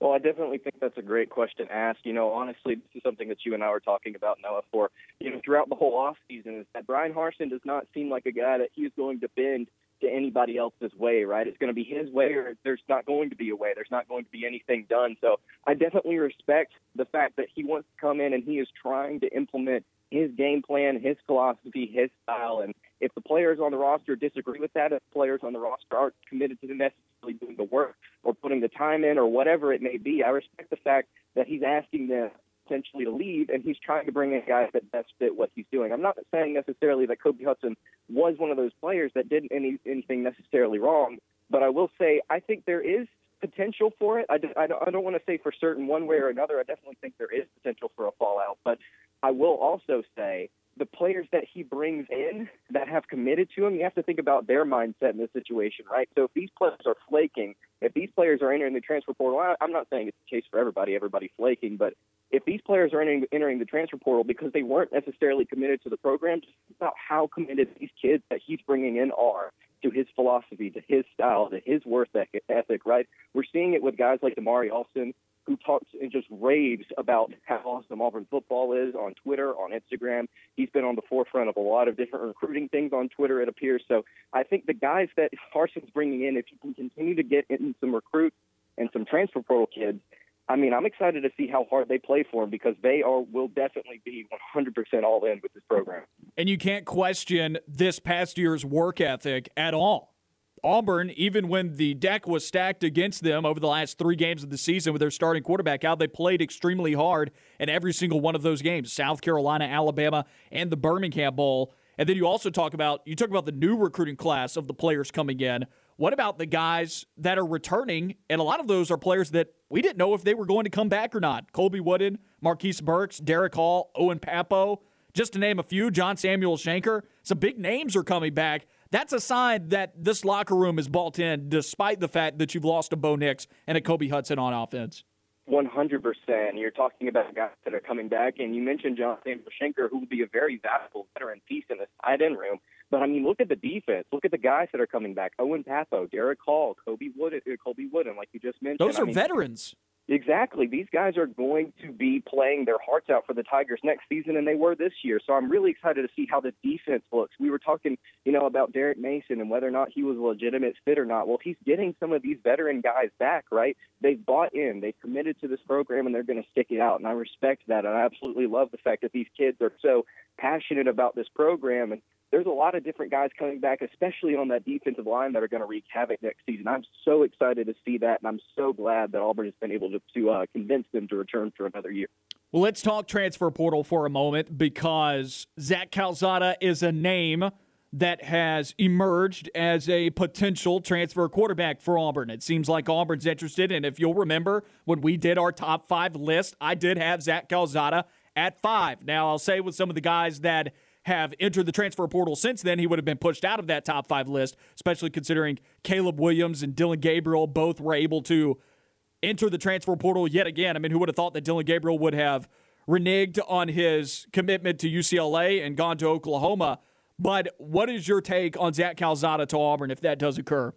Well, I definitely think that's a great question to ask. You know, honestly, this is something that you and I were talking about, Noah, for, you know, throughout the whole off season is that Brian Harsin does not seem like a guy that he's going to bend to anybody else's way, right? It's going to be his way, or there's not going to be a way. There's not going to be anything done. So I definitely respect the fact that he wants to come in and he is trying to implement his game plan, his philosophy, his style. And if the players on the roster disagree with that, if players on the roster aren't committed to necessarily doing the work or putting the time in or whatever it may be, I respect the fact that he's asking them potentially to leave, and he's trying to bring in guys that best fit what he's doing. I'm not saying necessarily that Kobe Hudson was one of those players that did any, anything necessarily wrong, but I will say I think there is potential for it. I, I don't, I don't want to say for certain one way or another. I definitely think there is potential for a fallout, but I will also say the players that he brings in that have committed to him, you have to think about their mindset in this situation, right? So if these players are flaking, if these players are entering the transfer portal, I'm not saying it's the case for everybody, everybody flaking, but if these players are entering, entering the transfer portal because they weren't necessarily committed to the program, just about how committed these kids that he's bringing in are to his philosophy, to his style, to his work ethic, right? We're seeing it with guys like Damari Alston, who talks and just raves about how awesome Auburn football is on Twitter, on Instagram. He's been on the forefront of a lot of different recruiting things on Twitter, it appears. So I think the guys that Harsin's bringing in, if you can continue to get in some recruits and some transfer portal kids, I mean, I'm excited to see how hard they play for him because they are will definitely be 100% all in with this program. And you can't question this past year's work ethic at all. Auburn, even when the deck was stacked against them over the last three games of the season with their starting quarterback out, they played extremely hard in every single one of those games South Carolina, Alabama, and the Birmingham Bowl. And then you also talk about you talk about the new recruiting class of the players coming in. What about the guys that are returning? And a lot of those are players that we didn't know if they were going to come back or not. Colby Wooden, Marquise Burks, Derek Hall, Owen Pappoe, just to name a few, John Samuel Shenker. Some big names are coming back that's a sign that this locker room is bought in, despite the fact that you've lost a Bo Nix and a Kobe Hudson on offense. 100%. You're talking about guys that are coming back, and you mentioned John Samuel Shenker, who will be a very valuable veteran piece in this tight end room. But I mean, look at the defense. Look at the guys that are coming back: Owen Pappoe, Derek Hall, Kobe Wood, uh, Kobe Wooden, like you just mentioned. Those are I mean, veterans. Exactly. These guys are going to be playing their hearts out for the Tigers next season, and they were this year. So I'm really excited to see how the defense looks. We were talking, you know, about Derek Mason and whether or not he was a legitimate fit or not. Well, he's getting some of these veteran guys back, right? They've bought in, they've committed to this program, and they're going to stick it out. And I respect that, and I absolutely love the fact that these kids are so passionate about this program and there's a lot of different guys coming back, especially on that defensive line, that are going to wreak havoc next season. I'm so excited to see that, and I'm so glad that Auburn has been able to, to uh, convince them to return for another year. Well, let's talk transfer portal for a moment because Zach Calzada is a name that has emerged as a potential transfer quarterback for Auburn. It seems like Auburn's interested, and if you'll remember when we did our top five list, I did have Zach Calzada at five. Now, I'll say with some of the guys that – have entered the transfer portal since then, he would have been pushed out of that top five list, especially considering Caleb Williams and Dillon Gabriel both were able to enter the transfer portal yet again. I mean, who would have thought that Dillon Gabriel would have reneged on his commitment to UCLA and gone to Oklahoma? But what is your take on Zach Calzada to Auburn if that does occur?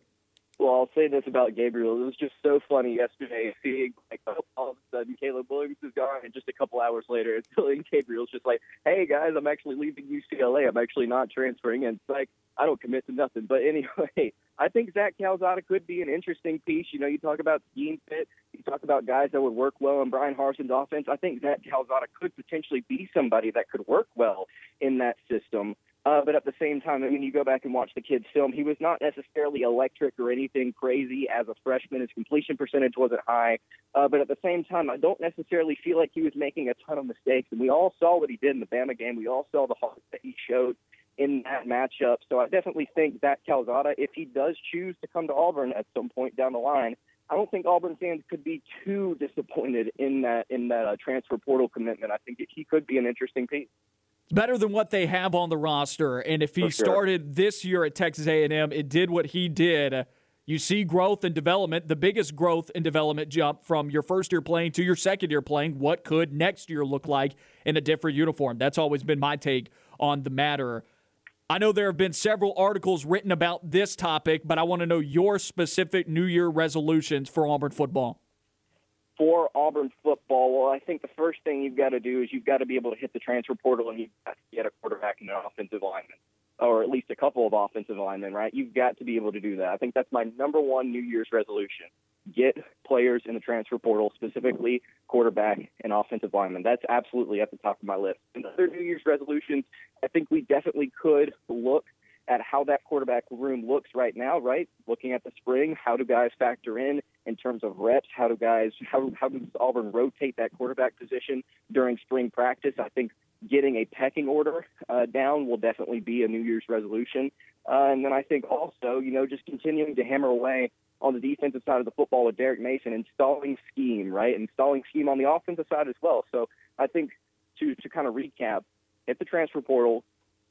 Well, I'll say this about Gabriel. It was just so funny yesterday seeing like oh, all of a sudden Caleb Williams is gone, and just a couple hours later, Dillon [laughs] Gabriel's just like, "Hey guys, I'm actually leaving UCLA. I'm actually not transferring." And it's like, I don't commit to nothing. But anyway, [laughs] I think Zach Calzada could be an interesting piece. You know, you talk about scheme fit, you talk about guys that would work well in Brian Harsin's offense. I think Zach Calzada could potentially be somebody that could work well in that system. Uh, but at the same time, I mean, you go back and watch the kid's film. He was not necessarily electric or anything crazy as a freshman. His completion percentage wasn't high. Uh, but at the same time, I don't necessarily feel like he was making a ton of mistakes. And we all saw what he did in the Bama game. We all saw the heart that he showed in that matchup. So I definitely think that Calzada, if he does choose to come to Auburn at some point down the line, I don't think Auburn fans could be too disappointed in that in that uh, transfer portal commitment. I think he could be an interesting piece. It's better than what they have on the roster. And if he sure. started this year at Texas A&M, it did what he did. You see growth and development, the biggest growth and development jump from your first year playing to your second year playing. What could next year look like in a different uniform? That's always been my take on the matter. I know there have been several articles written about this topic, but I want to know your specific New Year resolutions for Auburn football for Auburn football, well, I think the first thing you've got to do is you've got to be able to hit the transfer portal and you've got to get a quarterback and an offensive lineman. or at least a couple of offensive linemen, right? You've got to be able to do that. I think that's my number one New Year's resolution. Get players in the transfer portal, specifically quarterback and offensive linemen. That's absolutely at the top of my list. And other New Year's resolutions, I think we definitely could look at how that quarterback room looks right now, right? Looking at the spring, how do guys factor in in terms of reps? How do guys how how does Auburn rotate that quarterback position during spring practice? I think getting a pecking order uh, down will definitely be a New Year's resolution. Uh, and then I think also, you know, just continuing to hammer away on the defensive side of the football with Derek Mason, installing scheme, right? Installing scheme on the offensive side as well. So I think to to kind of recap, hit the transfer portal,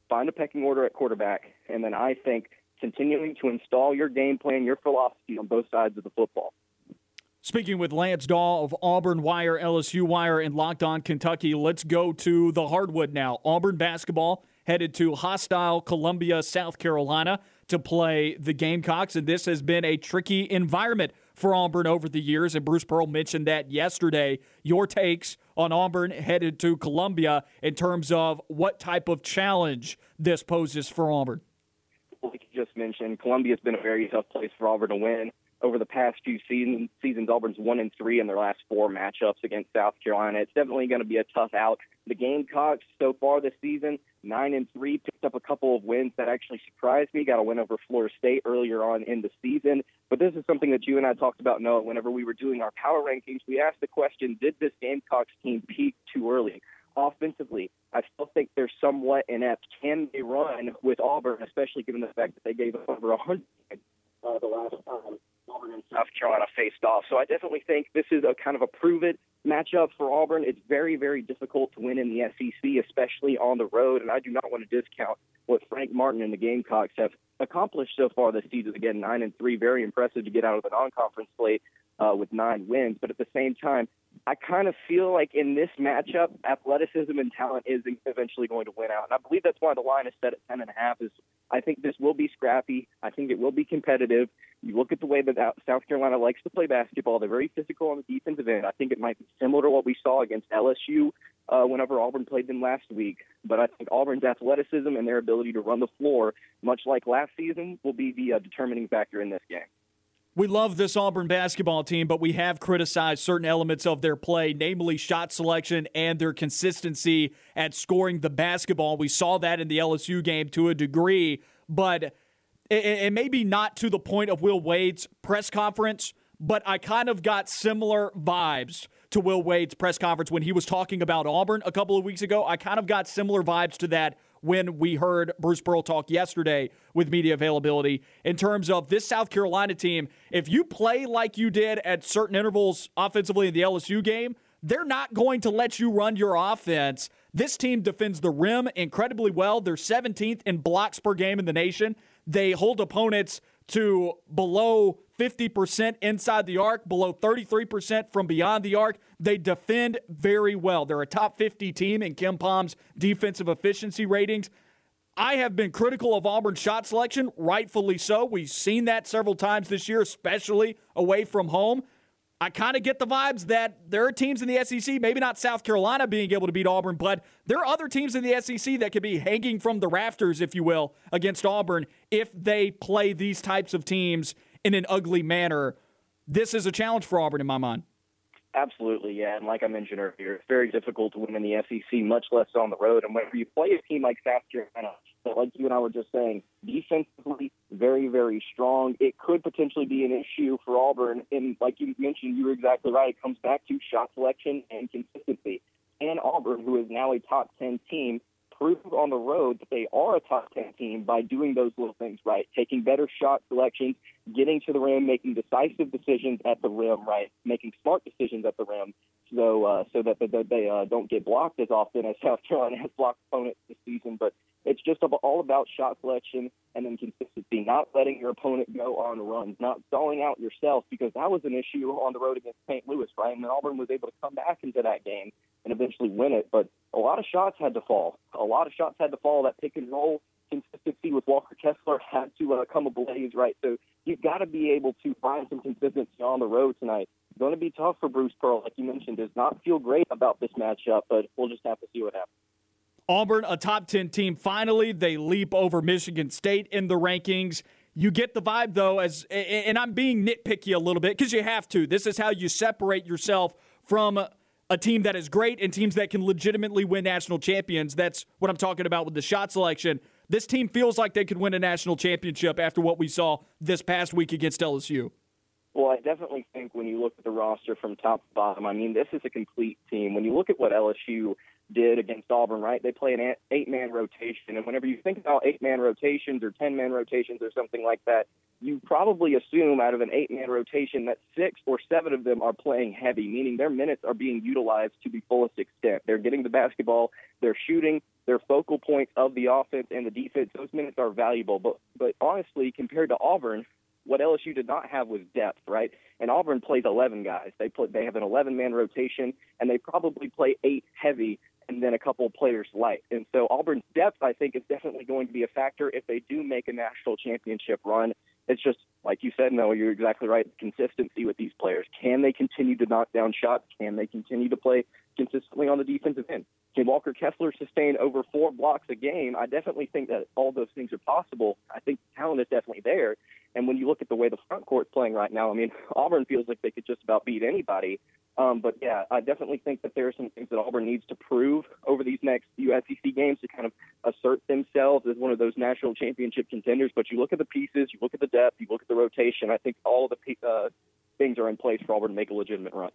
find a pecking order at quarterback, and then I think continuing to install your game plan, your philosophy on both sides of the football. Speaking with Lance Dawe of Auburn Wire, LSU Wire, and Locked On Kentucky, let's go to the hardwood now. Auburn basketball headed to hostile Columbia, South Carolina to play the Gamecocks, and this has been a tricky environment for Auburn over the years. And Bruce Pearl mentioned that yesterday. Your takes on Auburn headed to Columbia in terms of what type of challenge this poses for Auburn. Like you just mentioned, Columbia's been a very tough place for Auburn to win. Over the past few seasons, seasons Auburn's one and three in their last four matchups against South Carolina. It's definitely going to be a tough out. The Gamecocks so far this season, nine and three, picked up a couple of wins that actually surprised me. Got a win over Florida State earlier on in the season. But this is something that you and I talked about, Noah, whenever we were doing our power rankings. We asked the question, did this Gamecocks team peak too early? Offensively, I still think they're somewhat inept. Can they run with Auburn, especially given the fact that they gave up over 100 uh, the last time Auburn and South Carolina faced off? So I definitely think this is a kind of a prove it matchup for Auburn. It's very, very difficult to win in the SEC, especially on the road. And I do not want to discount what Frank Martin and the Gamecocks have accomplished so far this season. Again, nine and three, very impressive to get out of the non-conference slate uh, with nine wins. But at the same time, I kind of feel like in this matchup, athleticism and talent is eventually going to win out, and I believe that's why the line is set at ten and a half. Is I think this will be scrappy. I think it will be competitive. You look at the way that South Carolina likes to play basketball; they're very physical on the defensive end. I think it might be similar to what we saw against LSU uh, whenever Auburn played them last week. But I think Auburn's athleticism and their ability to run the floor, much like last season, will be the uh, determining factor in this game. We love this Auburn basketball team, but we have criticized certain elements of their play, namely shot selection and their consistency at scoring the basketball. We saw that in the LSU game to a degree, but it, may be not to the point of Will Wade's press conference, but I kind of got similar vibes to Will Wade's press conference when he was talking about Auburn a couple of weeks ago. I kind of got similar vibes to that when we heard Bruce Pearl talk yesterday with media availability in terms of this South Carolina team. If you play like you did at certain intervals offensively in the LSU game, they're not going to let you run your offense. This team defends the rim incredibly well. They're 17th in blocks per game in the nation. They hold opponents to below 50% inside the arc, below 33% from beyond the arc. They defend very well. They're a top 50 team in KenPom's defensive efficiency ratings. I have been critical of Auburn's shot selection, rightfully so. We've seen that several times this year, especially away from home. I kind of get the vibes that there are teams in the SEC, maybe not South Carolina being able to beat Auburn, but there are other teams in the SEC that could be hanging from the rafters, if you will, against Auburn if they play these types of teams in an ugly manner. This is a challenge for Auburn in my mind. Absolutely, yeah. And like I mentioned earlier, it's very difficult to win in the SEC, much less on the road. And whenever you play a team like South Carolina, like you and I were just saying, defensively very, very strong, it could potentially be an issue for Auburn. And like you mentioned, you were exactly right. It comes back to shot selection and consistency. And Auburn, who is now a top 10 team, prove on the road that they are a top 10 team by doing those little things right, taking better shot selections, getting to the rim, making decisive decisions at the rim, right, making smart decisions at the rim, so uh, so that, that they uh, don't get blocked as often as [laughs] South Carolina has blocked opponents this season. But it's just all about shot selection and then consistency, not letting your opponent go on runs, not stalling out yourself, because that was an issue on the road against St. Louis, right? And Auburn was able to come back into that game and eventually win it. But a lot of shots had to fall. A lot of shots had to fall. That pick and roll consistency with Walker Kessler [laughs] had to uh, come ablaze, right? So you've got to be able to find some consistency on the road tonight. Going to be tough for Bruce Pearl, like you mentioned. Does not feel great about this matchup, but we'll just have to see what happens. Auburn, a top 10 team. Finally, they leap over Michigan State in the rankings. You get the vibe, though, as and I'm being nitpicky a little bit because you have to. This is how you separate yourself from a team that is great and teams that can legitimately win national champions. That's what I'm talking about with the shot selection. This team feels like they could win a national championship after what we saw this past week against LSU. Well, I definitely think when you look at the roster from top to bottom, I mean, this is a complete team. When you look at what LSU did against Auburn, right? They play an eight man rotation. And whenever you think about eight man rotations or 10 man rotations or something like that, you probably assume out of an eight man rotation that six or seven of them are playing heavy, meaning their minutes are being utilized to the fullest extent. They're getting the basketball, they're shooting, they're focal points of the offense and the defense. Those minutes are valuable. But, but honestly, compared to Auburn, what LSU did not have was depth, right? And Auburn plays 11 guys. They play, they have an 11 man rotation, and they probably play eight heavy and then a couple of players light. And so Auburn's depth, I think, is definitely going to be a factor if they do make a national championship run. It's just like you said, Noah, you're exactly right. Consistency with these players. Can they continue to knock down shots? Can they continue to play consistently on the defensive end? Can Walker Kessler sustain over four blocks a game? I definitely think that all those things are possible. I think talent is definitely there. And when you look at the way the front court's playing right now, I mean, [laughs] Auburn feels like they could just about beat anybody. Um, but yeah, I definitely think that there are some things that Auburn needs to prove over these next few SEC games to kind of assert themselves as one of those national championship contenders. But you look at the pieces, you look at the depth, you look at the rotation. I think all of the uh, things are in place for Auburn to make a legitimate run.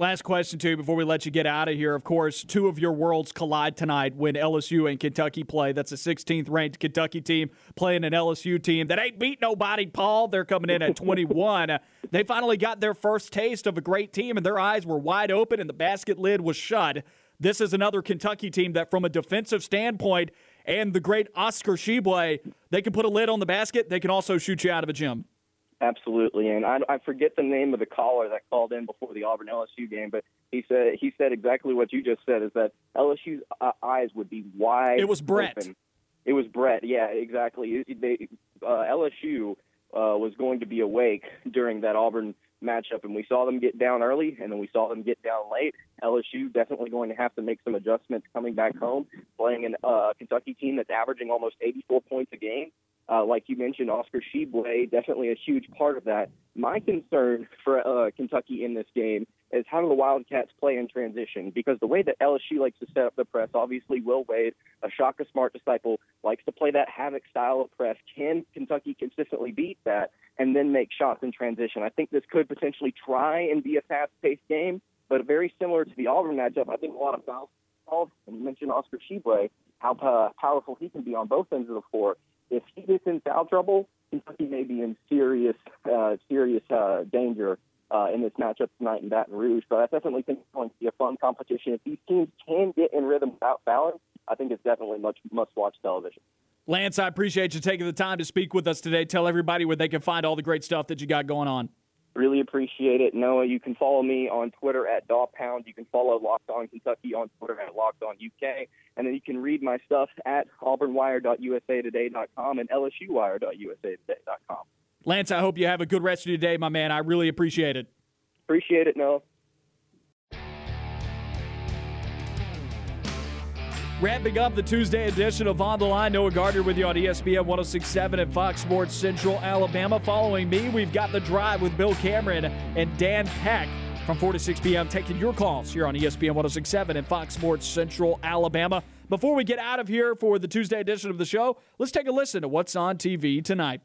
Last question to you before we let you get out of here. Of course, two of your worlds collide tonight when LSU and Kentucky play. That's a 16th ranked Kentucky team playing an LSU team that ain't beat nobody, Paul. They're coming in at 21. [laughs] they finally got their first taste of a great team, and their eyes were wide open and the basket lid was shut. This is another Kentucky team that, from a defensive standpoint, and the great Oscar Tshiebwe, they can put a lid on the basket. They can also shoot you out of a gym. Absolutely, and I, I forget the name of the caller that called in before the Auburn LSU game, but he said he said exactly what you just said: is that LSU's uh, eyes would be wide. It was Brett. Open. It was Brett. Yeah, exactly. They, uh, LSU uh, was going to be awake during that Auburn matchup, and we saw them get down early, and then we saw them get down late. LSU definitely going to have to make some adjustments coming back home, playing a uh, Kentucky team that's averaging almost 84 points a game. Uh, like you mentioned, Oscar Tshiebwe, definitely a huge part of that. My concern for uh, Kentucky in this game is how do the Wildcats play in transition? Because the way that LSU likes to set up the press, obviously Will Wade, a Shaka Smart disciple, likes to play that havoc style of press. Can Kentucky consistently beat that and then make shots in transition? I think this could potentially try and be a fast-paced game, but very similar to the Auburn matchup. I think a lot of fouls. And you mentioned Oscar Tshiebwe, how uh, powerful he can be on both ends of the floor if he gets in foul trouble, Kentucky may be in serious, uh, serious uh, danger uh, in this matchup tonight in Baton Rouge. But I definitely think it's going to be a fun competition. If these teams can get in rhythm without fouling, I think it's definitely much must-watch television. Lance, I appreciate you taking the time to speak with us today. Tell everybody where they can find all the great stuff that you got going on. Really appreciate it. Noah, you can follow me on Twitter at Pound. You can follow Locked On Kentucky on Twitter at Locked On UK. And then you can read my stuff at auburnwire.usatoday.com and lsuwire.usatoday.com. Lance, I hope you have a good rest of your day, my man. I really appreciate it. Appreciate it, Noah. Wrapping up the Tuesday edition of On the Line, Noah Gardner with you on ESPN 1067 and Fox Sports Central Alabama. Following me, we've got The Drive with Bill Cameron and Dan Peck from 4 to 6 p.m. taking your calls here on ESPN 1067 and Fox Sports Central Alabama. Before we get out of here for the Tuesday edition of the show, let's take a listen to what's on TV tonight.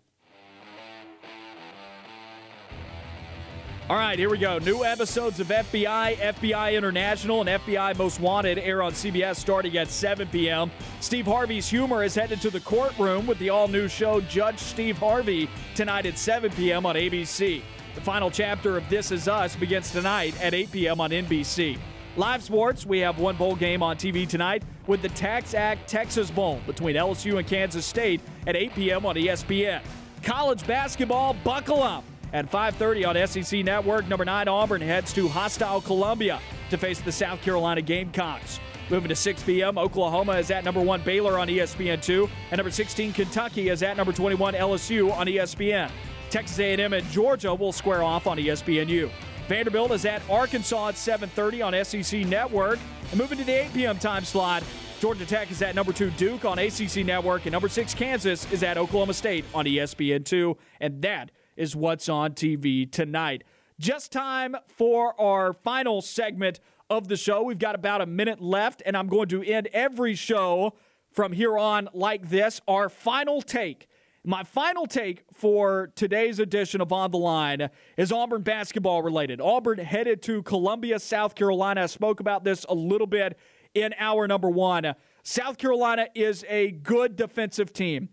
All right, here we go. New episodes of FBI, FBI International, and FBI Most Wanted air on CBS starting at 7 p.m. Steve Harvey's humor is headed to the courtroom with the all new show Judge Steve Harvey tonight at 7 p.m. on ABC. The final chapter of This Is Us begins tonight at 8 p.m. on NBC. Live sports, we have one bowl game on TV tonight with the TaxAct Texas Bowl between LSU and Kansas State at 8 p.m. on ESPN. College basketball, buckle up. At 5:30 on SEC Network, number 9 Auburn heads to hostile Columbia to face the South Carolina Gamecocks. Moving to 6 p.m., Oklahoma is at number 1 Baylor on ESPN2, and number 16 Kentucky is at number 21 LSU on ESPN. Texas A&M and Georgia will square off on ESPNU. Vanderbilt is at Arkansas at 7:30 on SEC Network. And moving to the 8 p.m. time slot, Georgia Tech is at number two Duke on ACC Network, and number six Kansas is at Oklahoma State on ESPN2. And that is what's on TV tonight. Just time for our final segment of the show. We've got about a minute left, and I'm going to end every show from here on like this. Our final take. My final take for today's edition of On the Line is Auburn basketball related. Auburn headed to Columbia, South Carolina. I spoke about this a little bit in hour number one. South Carolina is a good defensive team.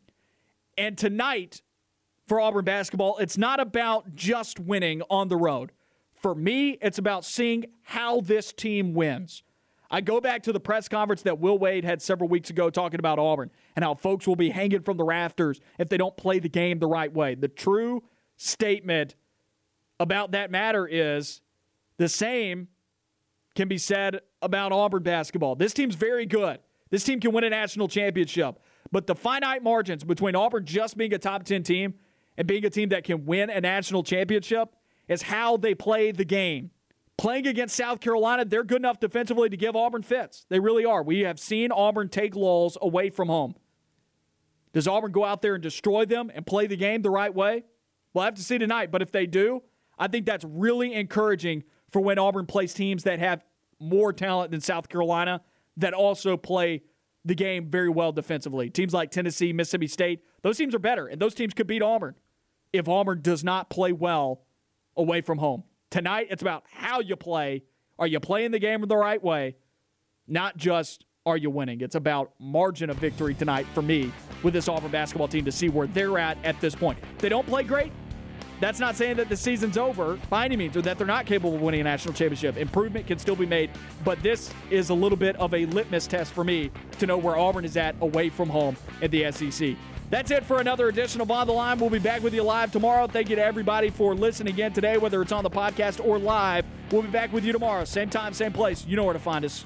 And tonight, for Auburn basketball, it's not about just winning on the road. For me, it's about seeing how this team wins. I go back to the press conference that Will Wade had several weeks ago talking about Auburn and how folks will be hanging from the rafters if they don't play the game the right way. The true statement about that matter is the same can be said about Auburn basketball. This team's very good. This team can win a national championship. But the finite margins between Auburn just being a top 10 team and being a team that can win a national championship is how they play the game. Playing against South Carolina, they're good enough defensively to give Auburn fits. They really are. We have seen Auburn take lulls away from home. Does Auburn go out there and destroy them and play the game the right way? We'll have to see tonight. But if they do, I think that's really encouraging for when Auburn plays teams that have more talent than South Carolina that also play the game very well defensively. Teams like Tennessee, Mississippi State, those teams are better, and those teams could beat Auburn if Auburn does not play well away from home. Tonight, it's about how you play. Are you playing the game the right way? Not just are you winning. It's about margin of victory tonight for me with this Auburn basketball team to see where they're at at this point. If they don't play great, that's not saying that the season's over by any means or that they're not capable of winning a national championship. Improvement can still be made, but this is a little bit of a litmus test for me to know where Auburn is at away from home at the SEC. That's it for another edition of On the Line. We'll be back with you live tomorrow. Thank you to everybody for listening again today, whether it's on the podcast or live. We'll be back with you tomorrow, same time, same place. You know where to find us.